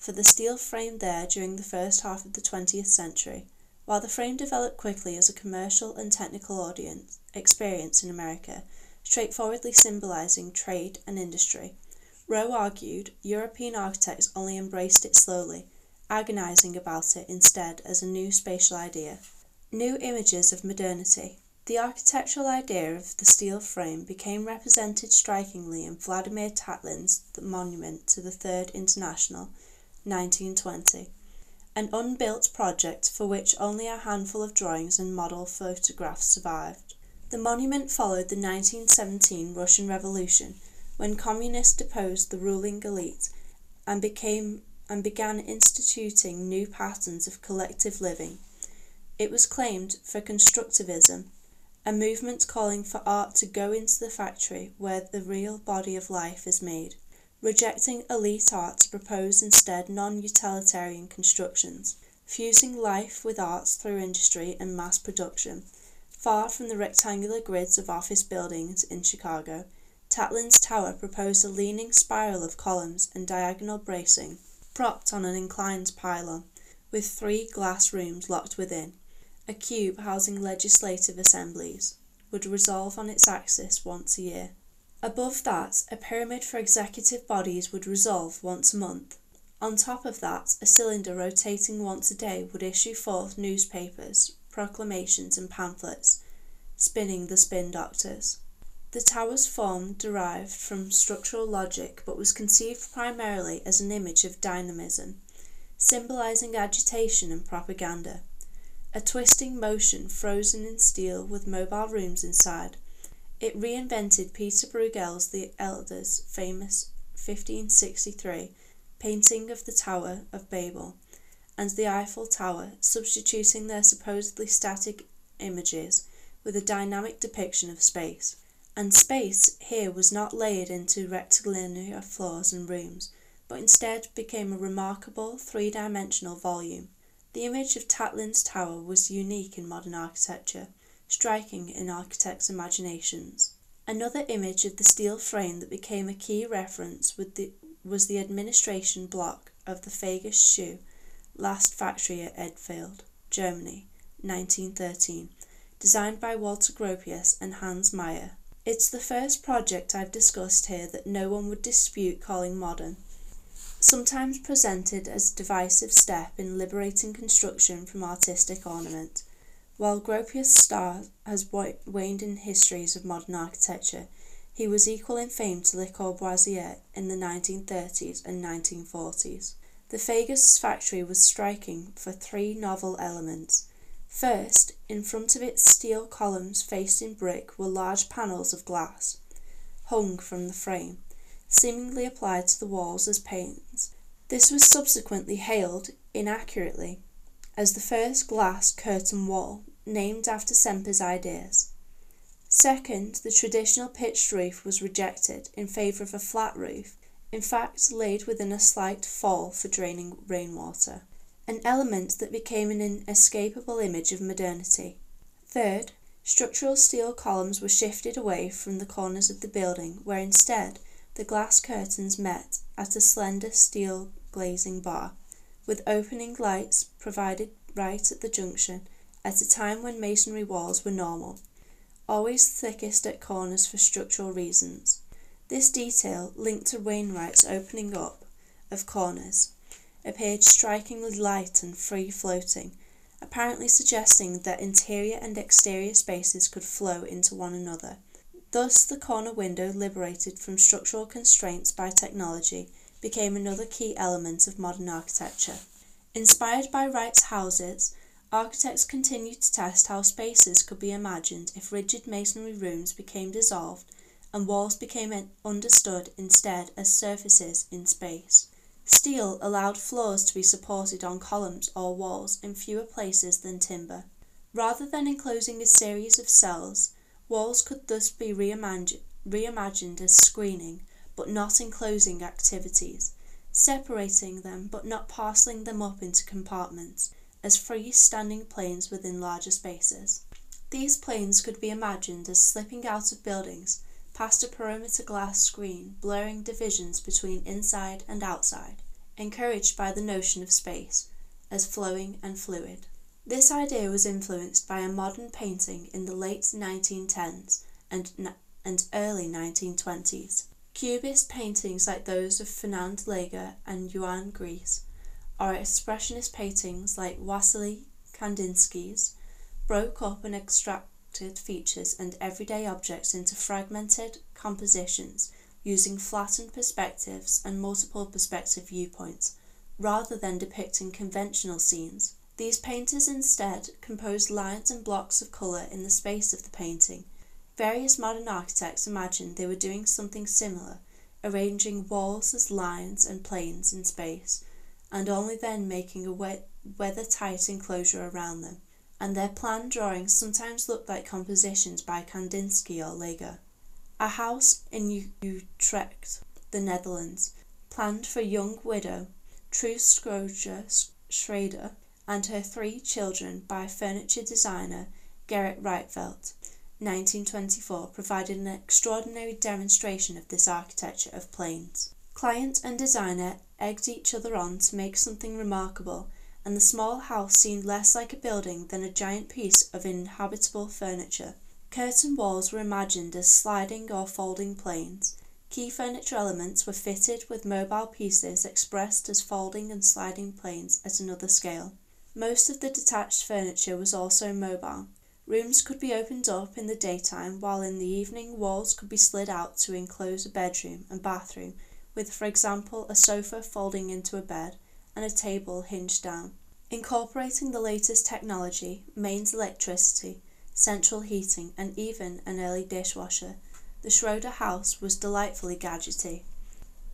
for the steel frame there during the first half of the 20th century. While the frame developed quickly as a commercial and technical audience experience in America, straightforwardly symbolizing trade and industry. Rowe argued European architects only embraced it slowly, agonizing about it instead as a new spatial idea. New images of modernity. The architectural idea of the steel frame became represented strikingly in Vladimir Tatlin's Monument to the Third International, 1920, an unbuilt project for which only a handful of drawings and model photographs survived. The monument followed the 1917 Russian Revolution, when communists deposed the ruling elite and became and began instituting new patterns of collective living. It was claimed for constructivism, a movement calling for art to go into the factory where the real body of life is made, rejecting elite art to propose instead non utilitarian constructions, fusing life with arts through industry and mass production Far from the rectangular grids of office buildings in Chicago, Tatlin's tower proposed a leaning spiral of columns and diagonal bracing, propped on an inclined pylon, with three glass rooms locked within. A cube housing legislative assemblies would resolve on its axis once a year. Above that, a pyramid for executive bodies would resolve once a month. On top of that, a cylinder rotating once a day would issue forth newspapers, proclamations, and pamphlets, spinning the spin doctors. The tower's form derived from structural logic but was conceived primarily as an image of dynamism, symbolizing agitation and propaganda. A twisting motion frozen in steel with mobile rooms inside. It reinvented Peter Bruegel's the Elder's famous 1563 painting of the Tower of Babel and the Eiffel Tower, substituting their supposedly static images with a dynamic depiction of space. and space here was not layered into rectilinear floors and rooms, but instead became a remarkable three dimensional volume. The image of Tatlin's Tower was unique in modern architecture, striking in architects' imaginations. Another image of the steel frame that became a key reference the, was the administration block of the Fagus shoe last factory at Alfeld, Germany, 1913, designed by Walter Gropius and Hans Meyer. It's the first project I've discussed here that no one would dispute calling modern. Sometimes presented as a divisive step in liberating construction from artistic ornament, while Gropius' star has waned in histories of modern architecture, he was equal in fame to Le Corbusier in the 1930s and 1940s. The Fagus factory was striking for three novel elements. First, in front of its steel columns faced in brick were large panels of glass, hung from the frame, seemingly applied to the walls as panes. This was subsequently hailed, inaccurately, as the first glass curtain wall named after Semper's ideas. Second, the traditional pitched roof was rejected in favour of a flat roof, in fact laid within a slight fall for draining rainwater, an element that became an inescapable image of modernity. Third, structural steel columns were shifted away from the corners of the building, where instead the glass curtains met at a slender steel glazing bar, with opening lights provided right at the junction at a time when masonry walls were normal, always thickest at corners for structural reasons. This detail, linked to Wainwright's opening up of corners, appeared strikingly light and free floating, apparently suggesting that interior and exterior spaces could flow into one another. Thus, the corner window, liberated from structural constraints by technology, became another key element of modern architecture. Inspired by Wright's houses, Architects continued to test how spaces could be imagined if rigid masonry rooms became dissolved and walls became understood instead as surfaces in space. Steel allowed floors to be supported on columns or walls in fewer places than timber. Rather than enclosing a series of cells, walls could thus be reimagined, reimagined as screening but not enclosing activities, separating them but not parceling them up into compartments as free-standing planes within larger spaces. These planes could be imagined as slipping out of buildings past a perimeter glass screen, blurring divisions between inside and outside, encouraged by the notion of space as flowing and fluid. This idea was influenced by a modern painting in the late 1910s and, and early 1920s. Cubist paintings like those of Fernand Léger and Juan Gris are expressionist paintings like Wassily Kandinsky's broke up and extracted features and everyday objects into fragmented compositions using flattened perspectives and multiple perspective viewpoints, rather than depicting conventional scenes. These painters instead composed lines and blocks of colour in the space of the painting. Various modern architects imagined they were doing something similar, arranging walls as lines and planes in space, and only then making a weather-tight enclosure around them, and their plan drawings sometimes look like compositions by Kandinsky or Léger. A house in Utrecht, the Netherlands, planned for young widow Truus Schröder Schrader and her three children by furniture designer Gerrit Rietveld, 1924, provided an extraordinary demonstration of this architecture of planes. Client and designer egged each other on to make something remarkable, and the small house seemed less like a building than a giant piece of inhabitable furniture. Curtain walls were imagined as sliding or folding planes. Key furniture elements were fitted with mobile pieces expressed as folding and sliding planes at another scale. Most of the detached furniture was also mobile. Rooms could be opened up in the daytime, while in the evening walls could be slid out to enclose a bedroom and bathroom with, for example, a sofa folding into a bed and a table hinged down. Incorporating the latest technology, mains electricity, central heating, and even an early dishwasher, the Schroeder house was delightfully gadgety.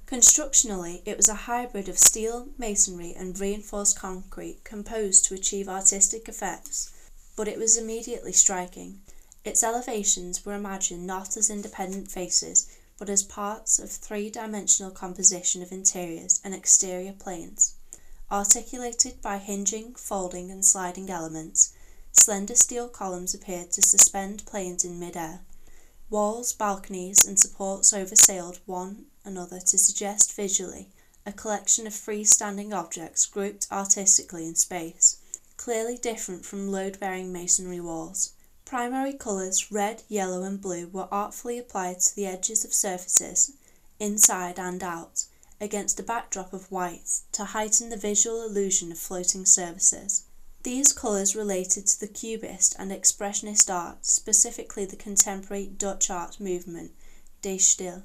Constructionally, it was a hybrid of steel, masonry, and reinforced concrete composed to achieve artistic effects, but it was immediately striking. Its elevations were imagined not as independent faces, but as parts of three-dimensional composition of interiors and exterior planes. Articulated by hinging, folding, and sliding elements, slender steel columns appeared to suspend planes in mid-air. Walls, balconies, and supports oversailed one another to suggest visually a collection of freestanding objects grouped artistically in space, clearly different from load-bearing masonry walls. Primary colours, red, yellow, and blue, were artfully applied to the edges of surfaces, inside and out, against a backdrop of white, to heighten the visual illusion of floating surfaces. These colours related to the Cubist and Expressionist art, specifically the contemporary Dutch art movement, De Stijl,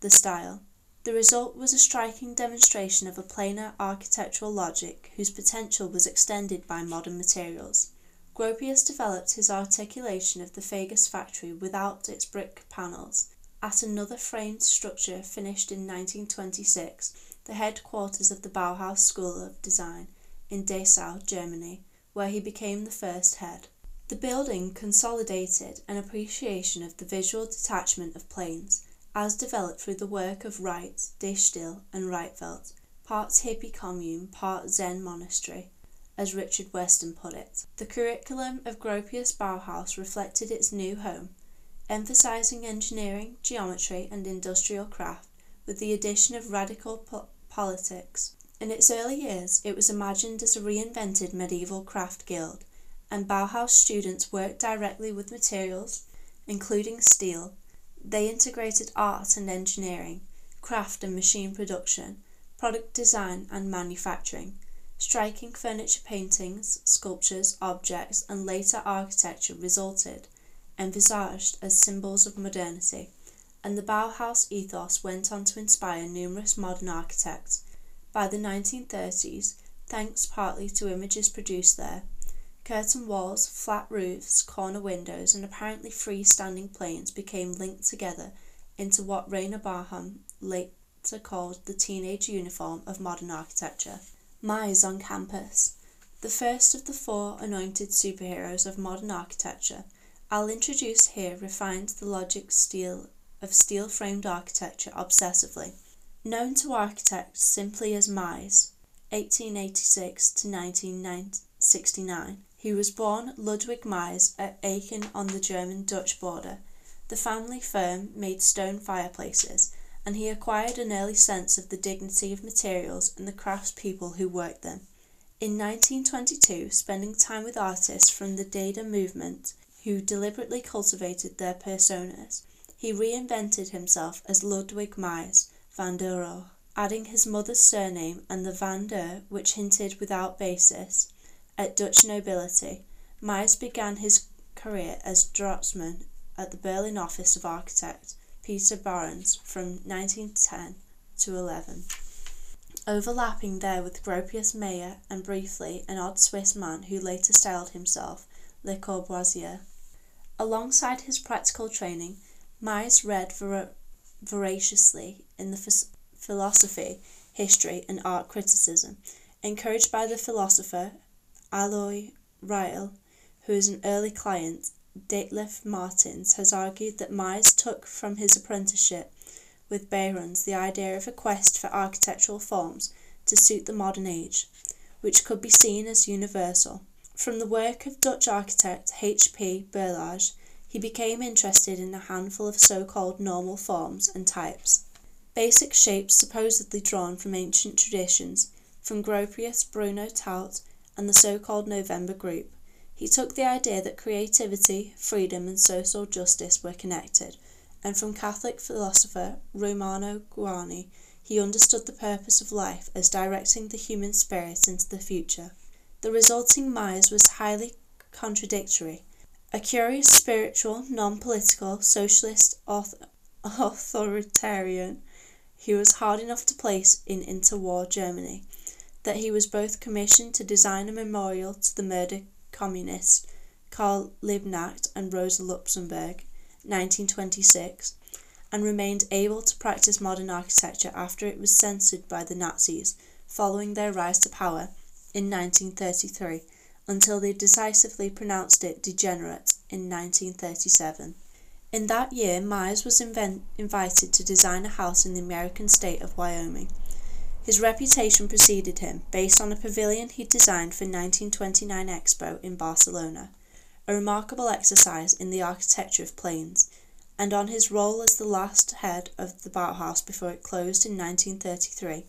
the style. The result was a striking demonstration of a planar architectural logic whose potential was extended by modern materials. Gropius developed his articulation of the Fagus factory without its brick panels at another framed structure finished in 1926, the headquarters of the Bauhaus School of Design in Dessau, Germany, where he became the first head. The building consolidated an appreciation of the visual detachment of planes, as developed through the work of Wright, De Stijl, and Rietveld, part hippie commune, part Zen monastery as Richard Weston put it. The curriculum of Gropius Bauhaus reflected its new home, emphasizing engineering, geometry, and industrial craft, with the addition of radical po- politics. In its early years, it was imagined as a reinvented medieval craft guild, and Bauhaus students worked directly with materials, including steel. They integrated art and engineering, craft and machine production, product design and manufacturing Striking furniture paintings, sculptures, objects, and later architecture resulted, envisaged as symbols of modernity, and the Bauhaus ethos went on to inspire numerous modern architects. By the 1930s, thanks partly to images produced there, curtain walls, flat roofs, corner windows, and apparently freestanding planes became linked together into what Reyner Banham later called the teenage uniform of modern architecture. Mies on campus. The first of the four anointed superheroes of modern architecture, I'll introduce here refined the logic steel of steel framed architecture obsessively. Known to architects simply as Mies, 1886 to 1969, he was born Ludwig Mies at Aachen on the German Dutch border. The family firm made stone fireplaces and he acquired an early sense of the dignity of materials and the craftspeople who worked them. In 1922, spending time with artists from the Dada movement who deliberately cultivated their personas, he reinvented himself as Ludwig Mies van der Rohe, adding his mother's surname and the van der, which hinted without basis at Dutch nobility. Mies began his career as draftsman at the Berlin office of architect Peter Behrens from 1910 to 11. Overlapping there with Gropius Meyer and briefly an odd Swiss man who later styled himself Le Corbusier. Alongside his practical training, Mies read vor- voraciously in the philosophy, history, and art criticism, encouraged by the philosopher Alois Riehl, who is an early client Detlef Mertins has argued that Mies took from his apprenticeship with Behrens the idea of a quest for architectural forms to suit the modern age, which could be seen as universal. From the work of Dutch architect H. P. Berlage, he became interested in a handful of so called normal forms and types, basic shapes supposedly drawn from ancient traditions, from Gropius, Bruno Taut, and the so called November group. He took the idea that creativity, freedom, and social justice were connected, and from Catholic philosopher Romano Guardini he understood the purpose of life as directing the human spirit into the future. The resulting Mies was highly contradictory. A curious spiritual, non political, socialist author- authoritarian, he was hard enough to place in interwar Germany, that he was both commissioned to design a memorial to the murdered communists Karl Liebknecht and Rosa Luxemburg (1926), and remained able to practice modern architecture after it was censored by the Nazis following their rise to power in 1933 until they decisively pronounced it degenerate in 1937. In that year, Mies was invited to design a house in the American state of Wyoming. His reputation preceded him, based on a pavilion he designed for 1929 Expo in Barcelona, a remarkable exercise in the architecture of planes, and on his role as the last head of the Bauhaus before it closed in 1933.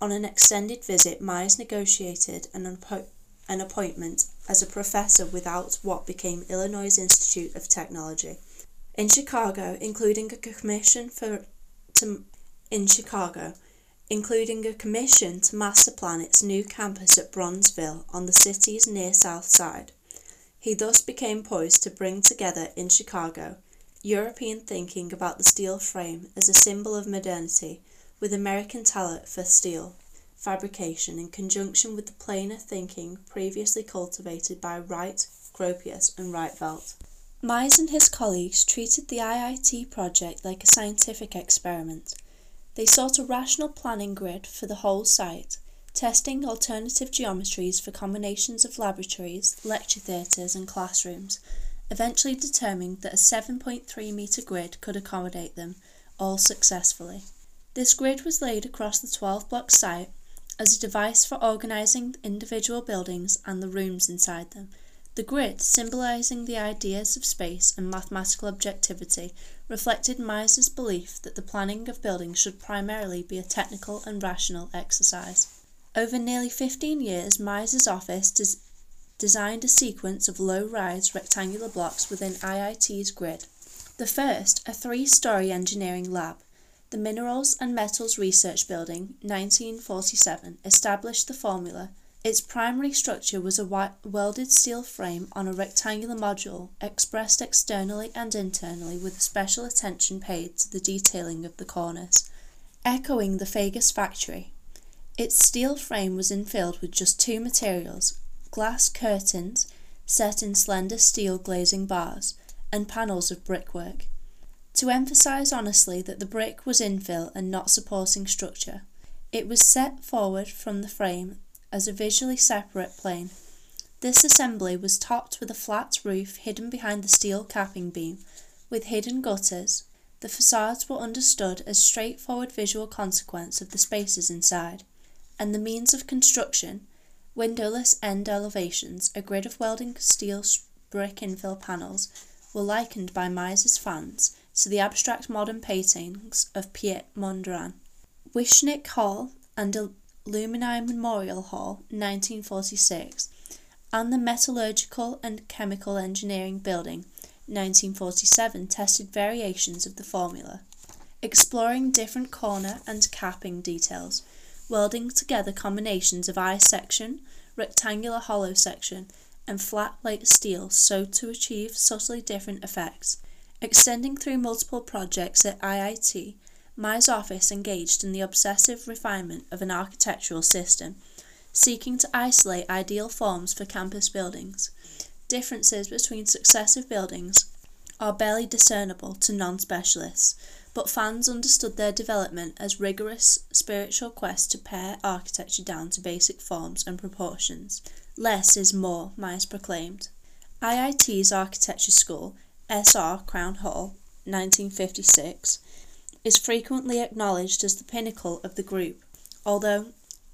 On an extended visit, Mies negotiated an, appo- an appointment as a professor without what became Illinois Institute of Technology in Chicago, including a commission for to, in Chicago including a commission to master plan its new campus at Bronzeville on the city's near south side. He thus became poised to bring together in Chicago European thinking about the steel frame as a symbol of modernity with American talent for steel fabrication in conjunction with the plainer thinking previously cultivated by Wright, Gropius, and Rietveld. Mies and his colleagues treated the IIT project like a scientific experiment. They sought a rational planning grid for the whole site, testing alternative geometries for combinations of laboratories, lecture theatres, and classrooms, eventually determining that a 7.3 metre grid could accommodate them all successfully. This grid was laid across the 12 block site as a device for organising individual buildings and the rooms inside them the grid, symbolizing the ideas of space and mathematical objectivity, reflected Mies's belief that the planning of buildings should primarily be a technical and rational exercise. Over nearly 15 years, Mies's office des- designed a sequence of low-rise rectangular blocks within IIT's grid. The first, a three-story engineering lab, the Minerals and Metals Research Building, 1947, established the formula its primary structure was a welded steel frame on a rectangular module, expressed externally and internally with special attention paid to the detailing of the corners. Echoing the Fagus factory, its steel frame was infilled with just two materials glass curtains set in slender steel glazing bars and panels of brickwork. To emphasize honestly that the brick was infill and not supporting structure, it was set forward from the frame as a visually separate plane. This assembly was topped with a flat roof hidden behind the steel capping beam, with hidden gutters. The facades were understood as straightforward visual consequence of the spaces inside, and the means of construction, windowless end elevations, a grid of welding steel brick infill panels, were likened by Mies's fans to the abstract modern paintings of Piet Mondrian. Wishnick Hall and Alumni Memorial Hall, 1946, and the Metallurgical and Chemical Engineering Building, 1947, tested variations of the formula, exploring different corner and capping details, welding together combinations of I section, rectangular hollow section, and flat plate steel so to achieve subtly different effects. Extending through multiple projects at IIT, Mies' office engaged in the obsessive refinement of an architectural system, seeking to isolate ideal forms for campus buildings. Differences between successive buildings are barely discernible to non specialists, but fans understood their development as rigorous spiritual quest to pare architecture down to basic forms and proportions. Less is more, Mies proclaimed. IIT's Architecture School, SR Crown Hall, 1956, is frequently acknowledged as the pinnacle of the group, although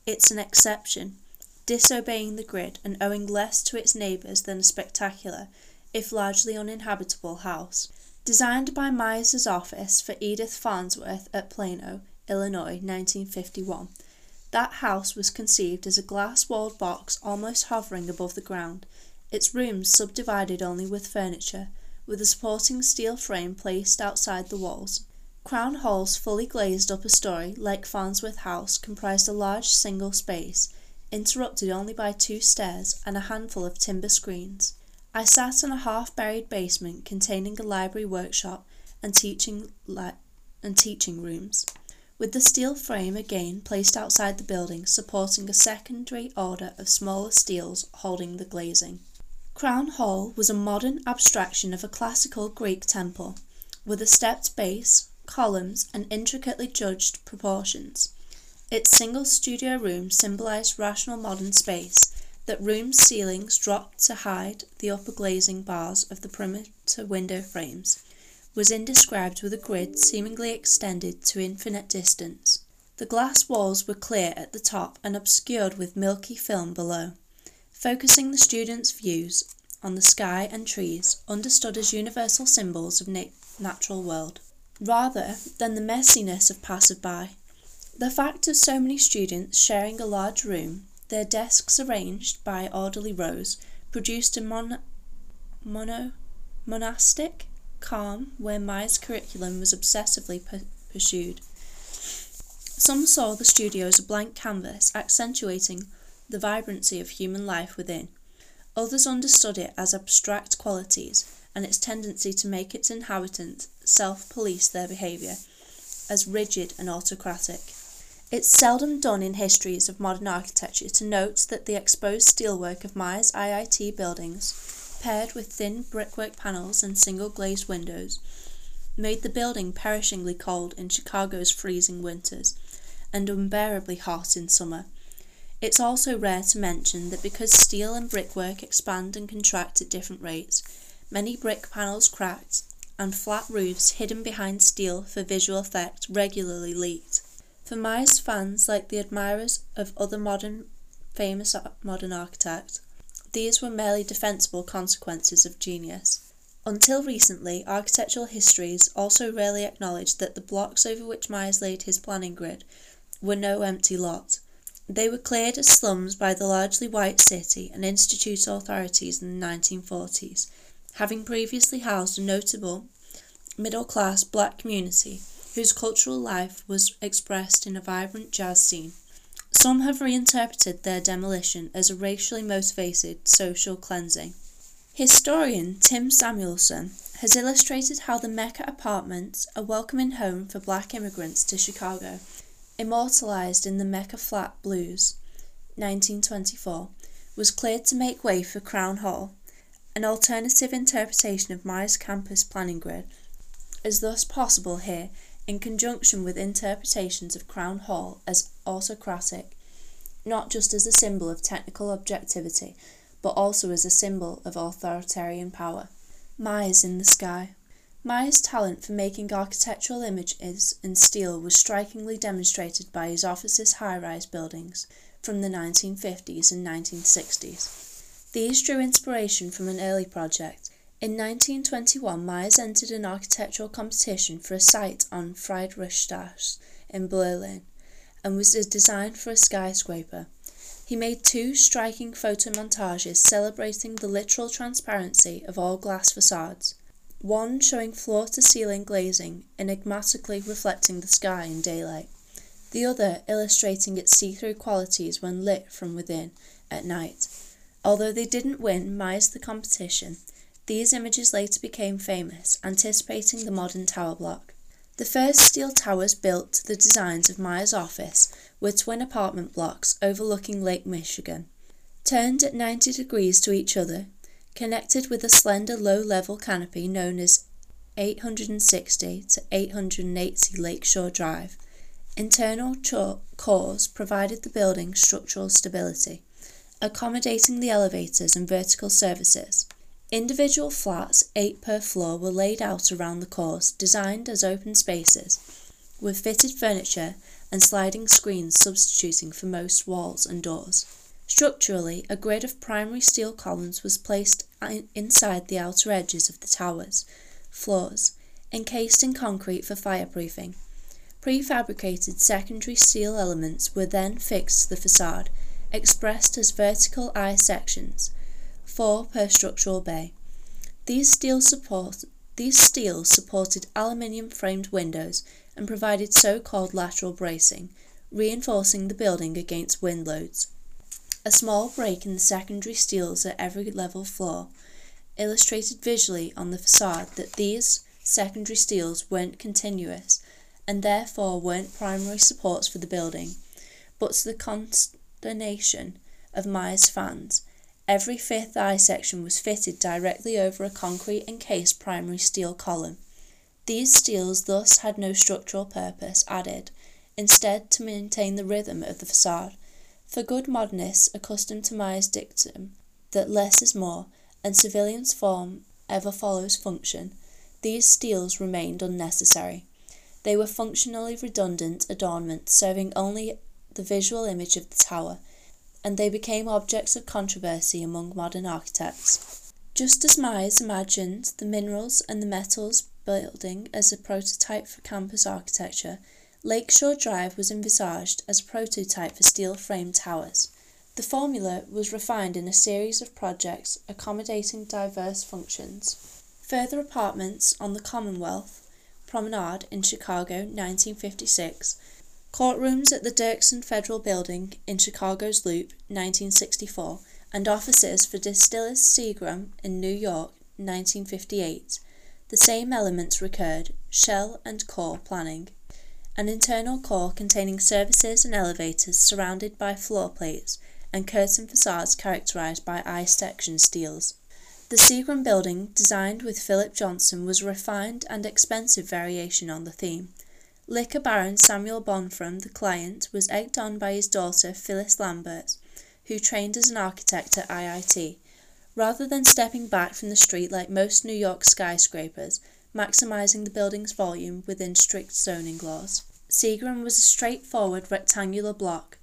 it's an exception, disobeying the grid and owing less to its neighbours than a spectacular, if largely uninhabitable, house. Designed by Mies's office for Edith Farnsworth at Plano, Illinois, 1951, that house was conceived as a glass walled box almost hovering above the ground, its rooms subdivided only with furniture, with a supporting steel frame placed outside the walls. Crown Hall's fully glazed upper story, like Farnsworth House, comprised a large single space, interrupted only by two stairs and a handful of timber screens. I sat in a half buried basement containing a library workshop and teaching, and teaching rooms, with the steel frame again placed outside the building, supporting a secondary order of smaller steels holding the glazing. Crown Hall was a modern abstraction of a classical Greek temple, with a stepped base, columns, and intricately judged proportions. Its single studio room symbolized rational modern space, that room ceilings dropped to hide the upper glazing bars of the perimeter window frames was indescribed with a grid seemingly extended to infinite distance. The glass walls were clear at the top and obscured with milky film below, focusing the students' views on the sky and trees, understood as universal symbols of na- natural world, rather than the messiness of passerby. The fact of so many students sharing a large room their desks arranged by orderly rows produced a mon- mono- monastic calm where Mies's curriculum was obsessively pu- pursued. Some saw the studio as a blank canvas accentuating the vibrancy of human life within. Others understood it as abstract qualities and its tendency to make its inhabitants self police their behaviour as rigid and autocratic. It's seldom done in histories of modern architecture to note that the exposed steelwork of Mies's IIT buildings, paired with thin brickwork panels and single glazed windows, made the building perishingly cold in Chicago's freezing winters and unbearably hot in summer. It's also rare to mention that because steel and brickwork expand and contract at different rates, many brick panels cracked and flat roofs hidden behind steel for visual effect regularly leaked. For Mies fans, like the admirers of other modern famous modern architects, these were merely defensible consequences of genius. Until recently, architectural histories also rarely acknowledged that the blocks over which Mies laid his planning grid were no empty lot. They were cleared as slums by the largely white city and institute authorities in the 1940s, having previously housed a notable middle class black community whose cultural life was expressed in a vibrant jazz scene. Some have reinterpreted their demolition as a racially motivated social cleansing. Historian Tim Samuelson has illustrated how the Mecca Apartments, a welcoming home for black immigrants to Chicago, immortalized in the Mecca Flat Blues, 1924, was cleared to make way for Crown Hall. An alternative interpretation of Mies' campus planning grid is thus possible here in conjunction with interpretations of Crown Hall as autocratic, not just as a symbol of technical objectivity, but also as a symbol of authoritarian power. Mies in the sky. Mies' talent for making architectural images in steel was strikingly demonstrated by his office's high rise buildings from the 1950s and 1960s. These drew inspiration from an early project, in 1921, Mies entered an architectural competition for a site on Friedrichstrasse in Berlin and was designed for a skyscraper. He made two striking photomontages celebrating the literal transparency of all glass facades, one showing floor to ceiling glazing enigmatically reflecting the sky in daylight, the other illustrating its see through qualities when lit from within at night. Although they didn't win Mies the competition, these images later became famous, anticipating the modern tower block. The first steel towers built to the designs of Mies' office were twin apartment blocks overlooking Lake Michigan. Turned at 90 degrees to each other, connected with a slender low level canopy known as 860 to 880 Lakeshore Drive, internal cores provided the building structural stability, accommodating the elevators and vertical services. Individual flats, eight per floor, were laid out around the course, designed as open spaces, with fitted furniture and sliding screens substituting for most walls and doors. Structurally, a grid of primary steel columns was placed inside the outer edges of the towers, floors, encased in concrete for fireproofing. Prefabricated secondary steel elements were then fixed to the facade, expressed as vertical I sections, four per structural bay. These steel support these steel supported aluminium framed windows and provided so-called lateral bracing, reinforcing the building against wind loads. A small break in the secondary steels at every level floor illustrated visually on the facade that these secondary steels weren't continuous and therefore weren't primary supports for the building, but to the consternation of Mies fans, Every fifth I section was fitted directly over a concrete encased primary steel column. These steels thus had no structural purpose added, instead to maintain the rhythm of the facade. For good modernists accustomed to Mies's dictum that less is more, and Sullivan's form ever follows function, these steels remained unnecessary. They were functionally redundant adornments serving only the visual image of the tower, and they became objects of controversy among modern architects. Just as Mies imagined the minerals and the metals building as a prototype for campus architecture, Lakeshore Drive was envisaged as a prototype for steel framed towers. The formula was refined in a series of projects accommodating diverse functions. Further apartments on the Commonwealth Promenade in Chicago, 1956, courtrooms at the Dirksen Federal Building in Chicago's Loop, 1964, and offices for Distillers Seagram in New York, 1958. The same elements recurred shell and core planning. An internal core containing services and elevators surrounded by floor plates and curtain facades characterized by I section steels. The Seagram building, designed with Philip Johnson, was a refined and expensive variation on the theme. Liquor baron Samuel Bronfman, the client, was egged on by his daughter Phyllis Lambert, who trained as an architect at IIT. Rather than stepping back from the street like most New York skyscrapers, maximizing the building's volume within strict zoning laws, Seagram was a straightforward rectangular block.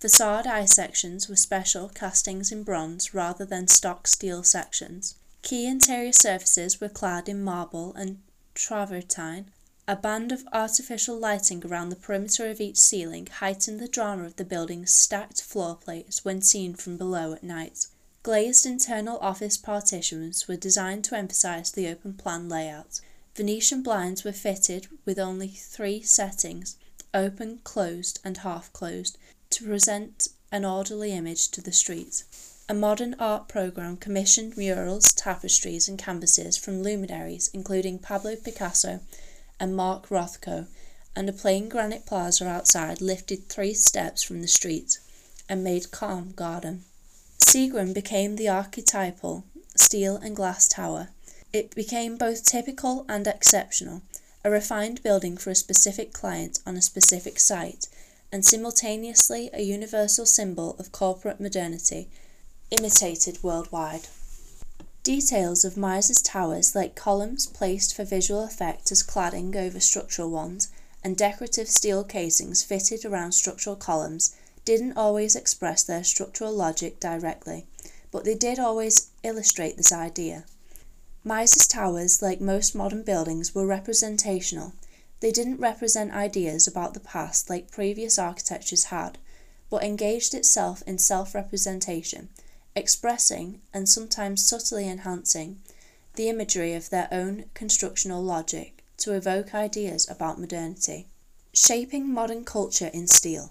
Facade I sections were special castings in bronze rather than stock steel sections. Key interior surfaces were clad in marble and travertine. A band of artificial lighting around the perimeter of each ceiling heightened the drama of the building's stacked floor plates when seen from below at night. Glazed internal office partitions were designed to emphasize the open plan layout. Venetian blinds were fitted with only three settings open, closed, and half closed to present an orderly image to the street. A modern art program commissioned murals, tapestries, and canvases from luminaries including Pablo Picasso and Mark Rothko, and a plain granite plaza outside lifted three steps from the street and made calm garden. Seagram became the archetypal steel and glass tower. It became both typical and exceptional, a refined building for a specific client on a specific site, and simultaneously a universal symbol of corporate modernity, imitated worldwide. Details of Mies's towers, like columns placed for visual effect as cladding over structural ones, and decorative steel casings fitted around structural columns, didn't always express their structural logic directly, but they did always illustrate this idea. Mies's towers, like most modern buildings, were representational. They didn't represent ideas about the past like previous architectures had, but engaged itself in self representation, expressing, and sometimes subtly enhancing, the imagery of their own constructional logic to evoke ideas about modernity. Shaping modern culture in steel.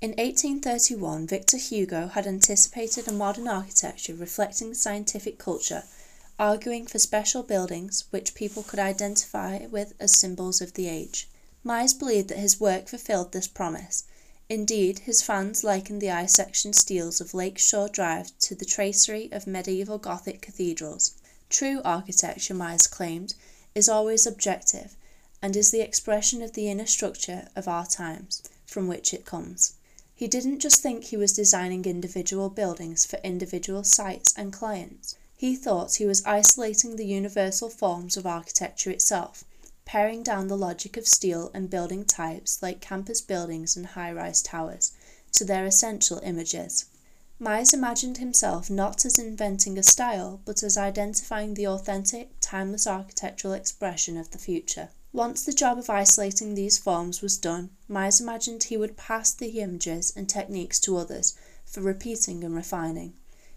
In 1831, Victor Hugo had anticipated a modern architecture reflecting scientific culture arguing for special buildings which people could identify with as symbols of the age. Mies believed that his work fulfilled this promise. Indeed, his fans likened the I section steels of Lake Shore Drive to the tracery of medieval Gothic cathedrals. True architecture, Mies claimed, is always objective and is the expression of the inner structure of our times, from which it comes. He didn't just think he was designing individual buildings for individual sites and clients. He thought he was isolating the universal forms of architecture itself, paring down the logic of steel and building types like campus buildings and high rise towers to their essential images. Mies imagined himself not as inventing a style, but as identifying the authentic, timeless architectural expression of the future. Once the job of isolating these forms was done, Mies imagined he would pass the images and techniques to others for repeating and refining.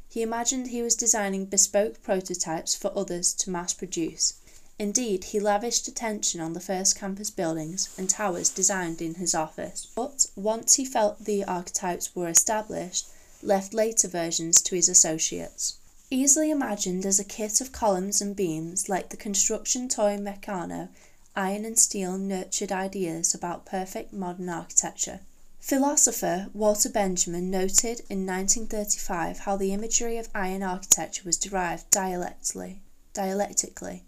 He imagined he was designing bespoke prototypes for others to mass produce. Indeed, he lavished attention on the first campus buildings and towers designed in his office, but once he felt the archetypes were established, left later versions to his associates. Easily imagined as a kit of columns and beams, like the construction toy Meccano, iron and steel nurtured ideas about perfect modern architecture. Philosopher Walter Benjamin noted in 1935 how the imagery of iron architecture was derived dialectically, dialectically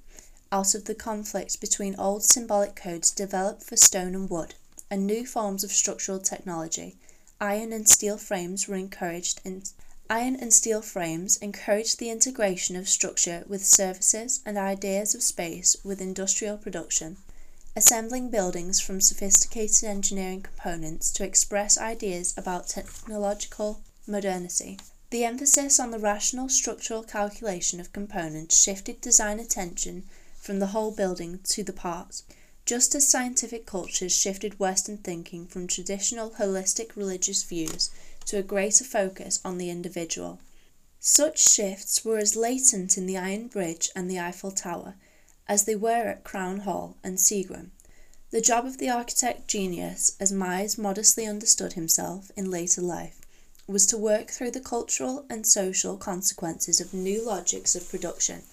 out of the conflict between old symbolic codes developed for stone and wood and new forms of structural technology, iron and steel frames were encouraged in Iron and steel frames encouraged the integration of structure with services and ideas of space with industrial production, assembling buildings from sophisticated engineering components to express ideas about technological modernity. The emphasis on the rational structural calculation of components shifted design attention from the whole building to the parts, just as scientific cultures shifted Western thinking from traditional holistic religious views to a greater focus on the individual. Such shifts were as latent in the Iron Bridge and the Eiffel Tower as they were at Crown Hall and Seagram. The job of the architect genius, as Mies modestly understood himself in later life, was to work through the cultural and social consequences of new logics of production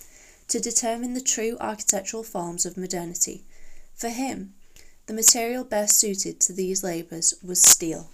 to determine the true architectural forms of modernity. For him, the material best suited to these labours was steel.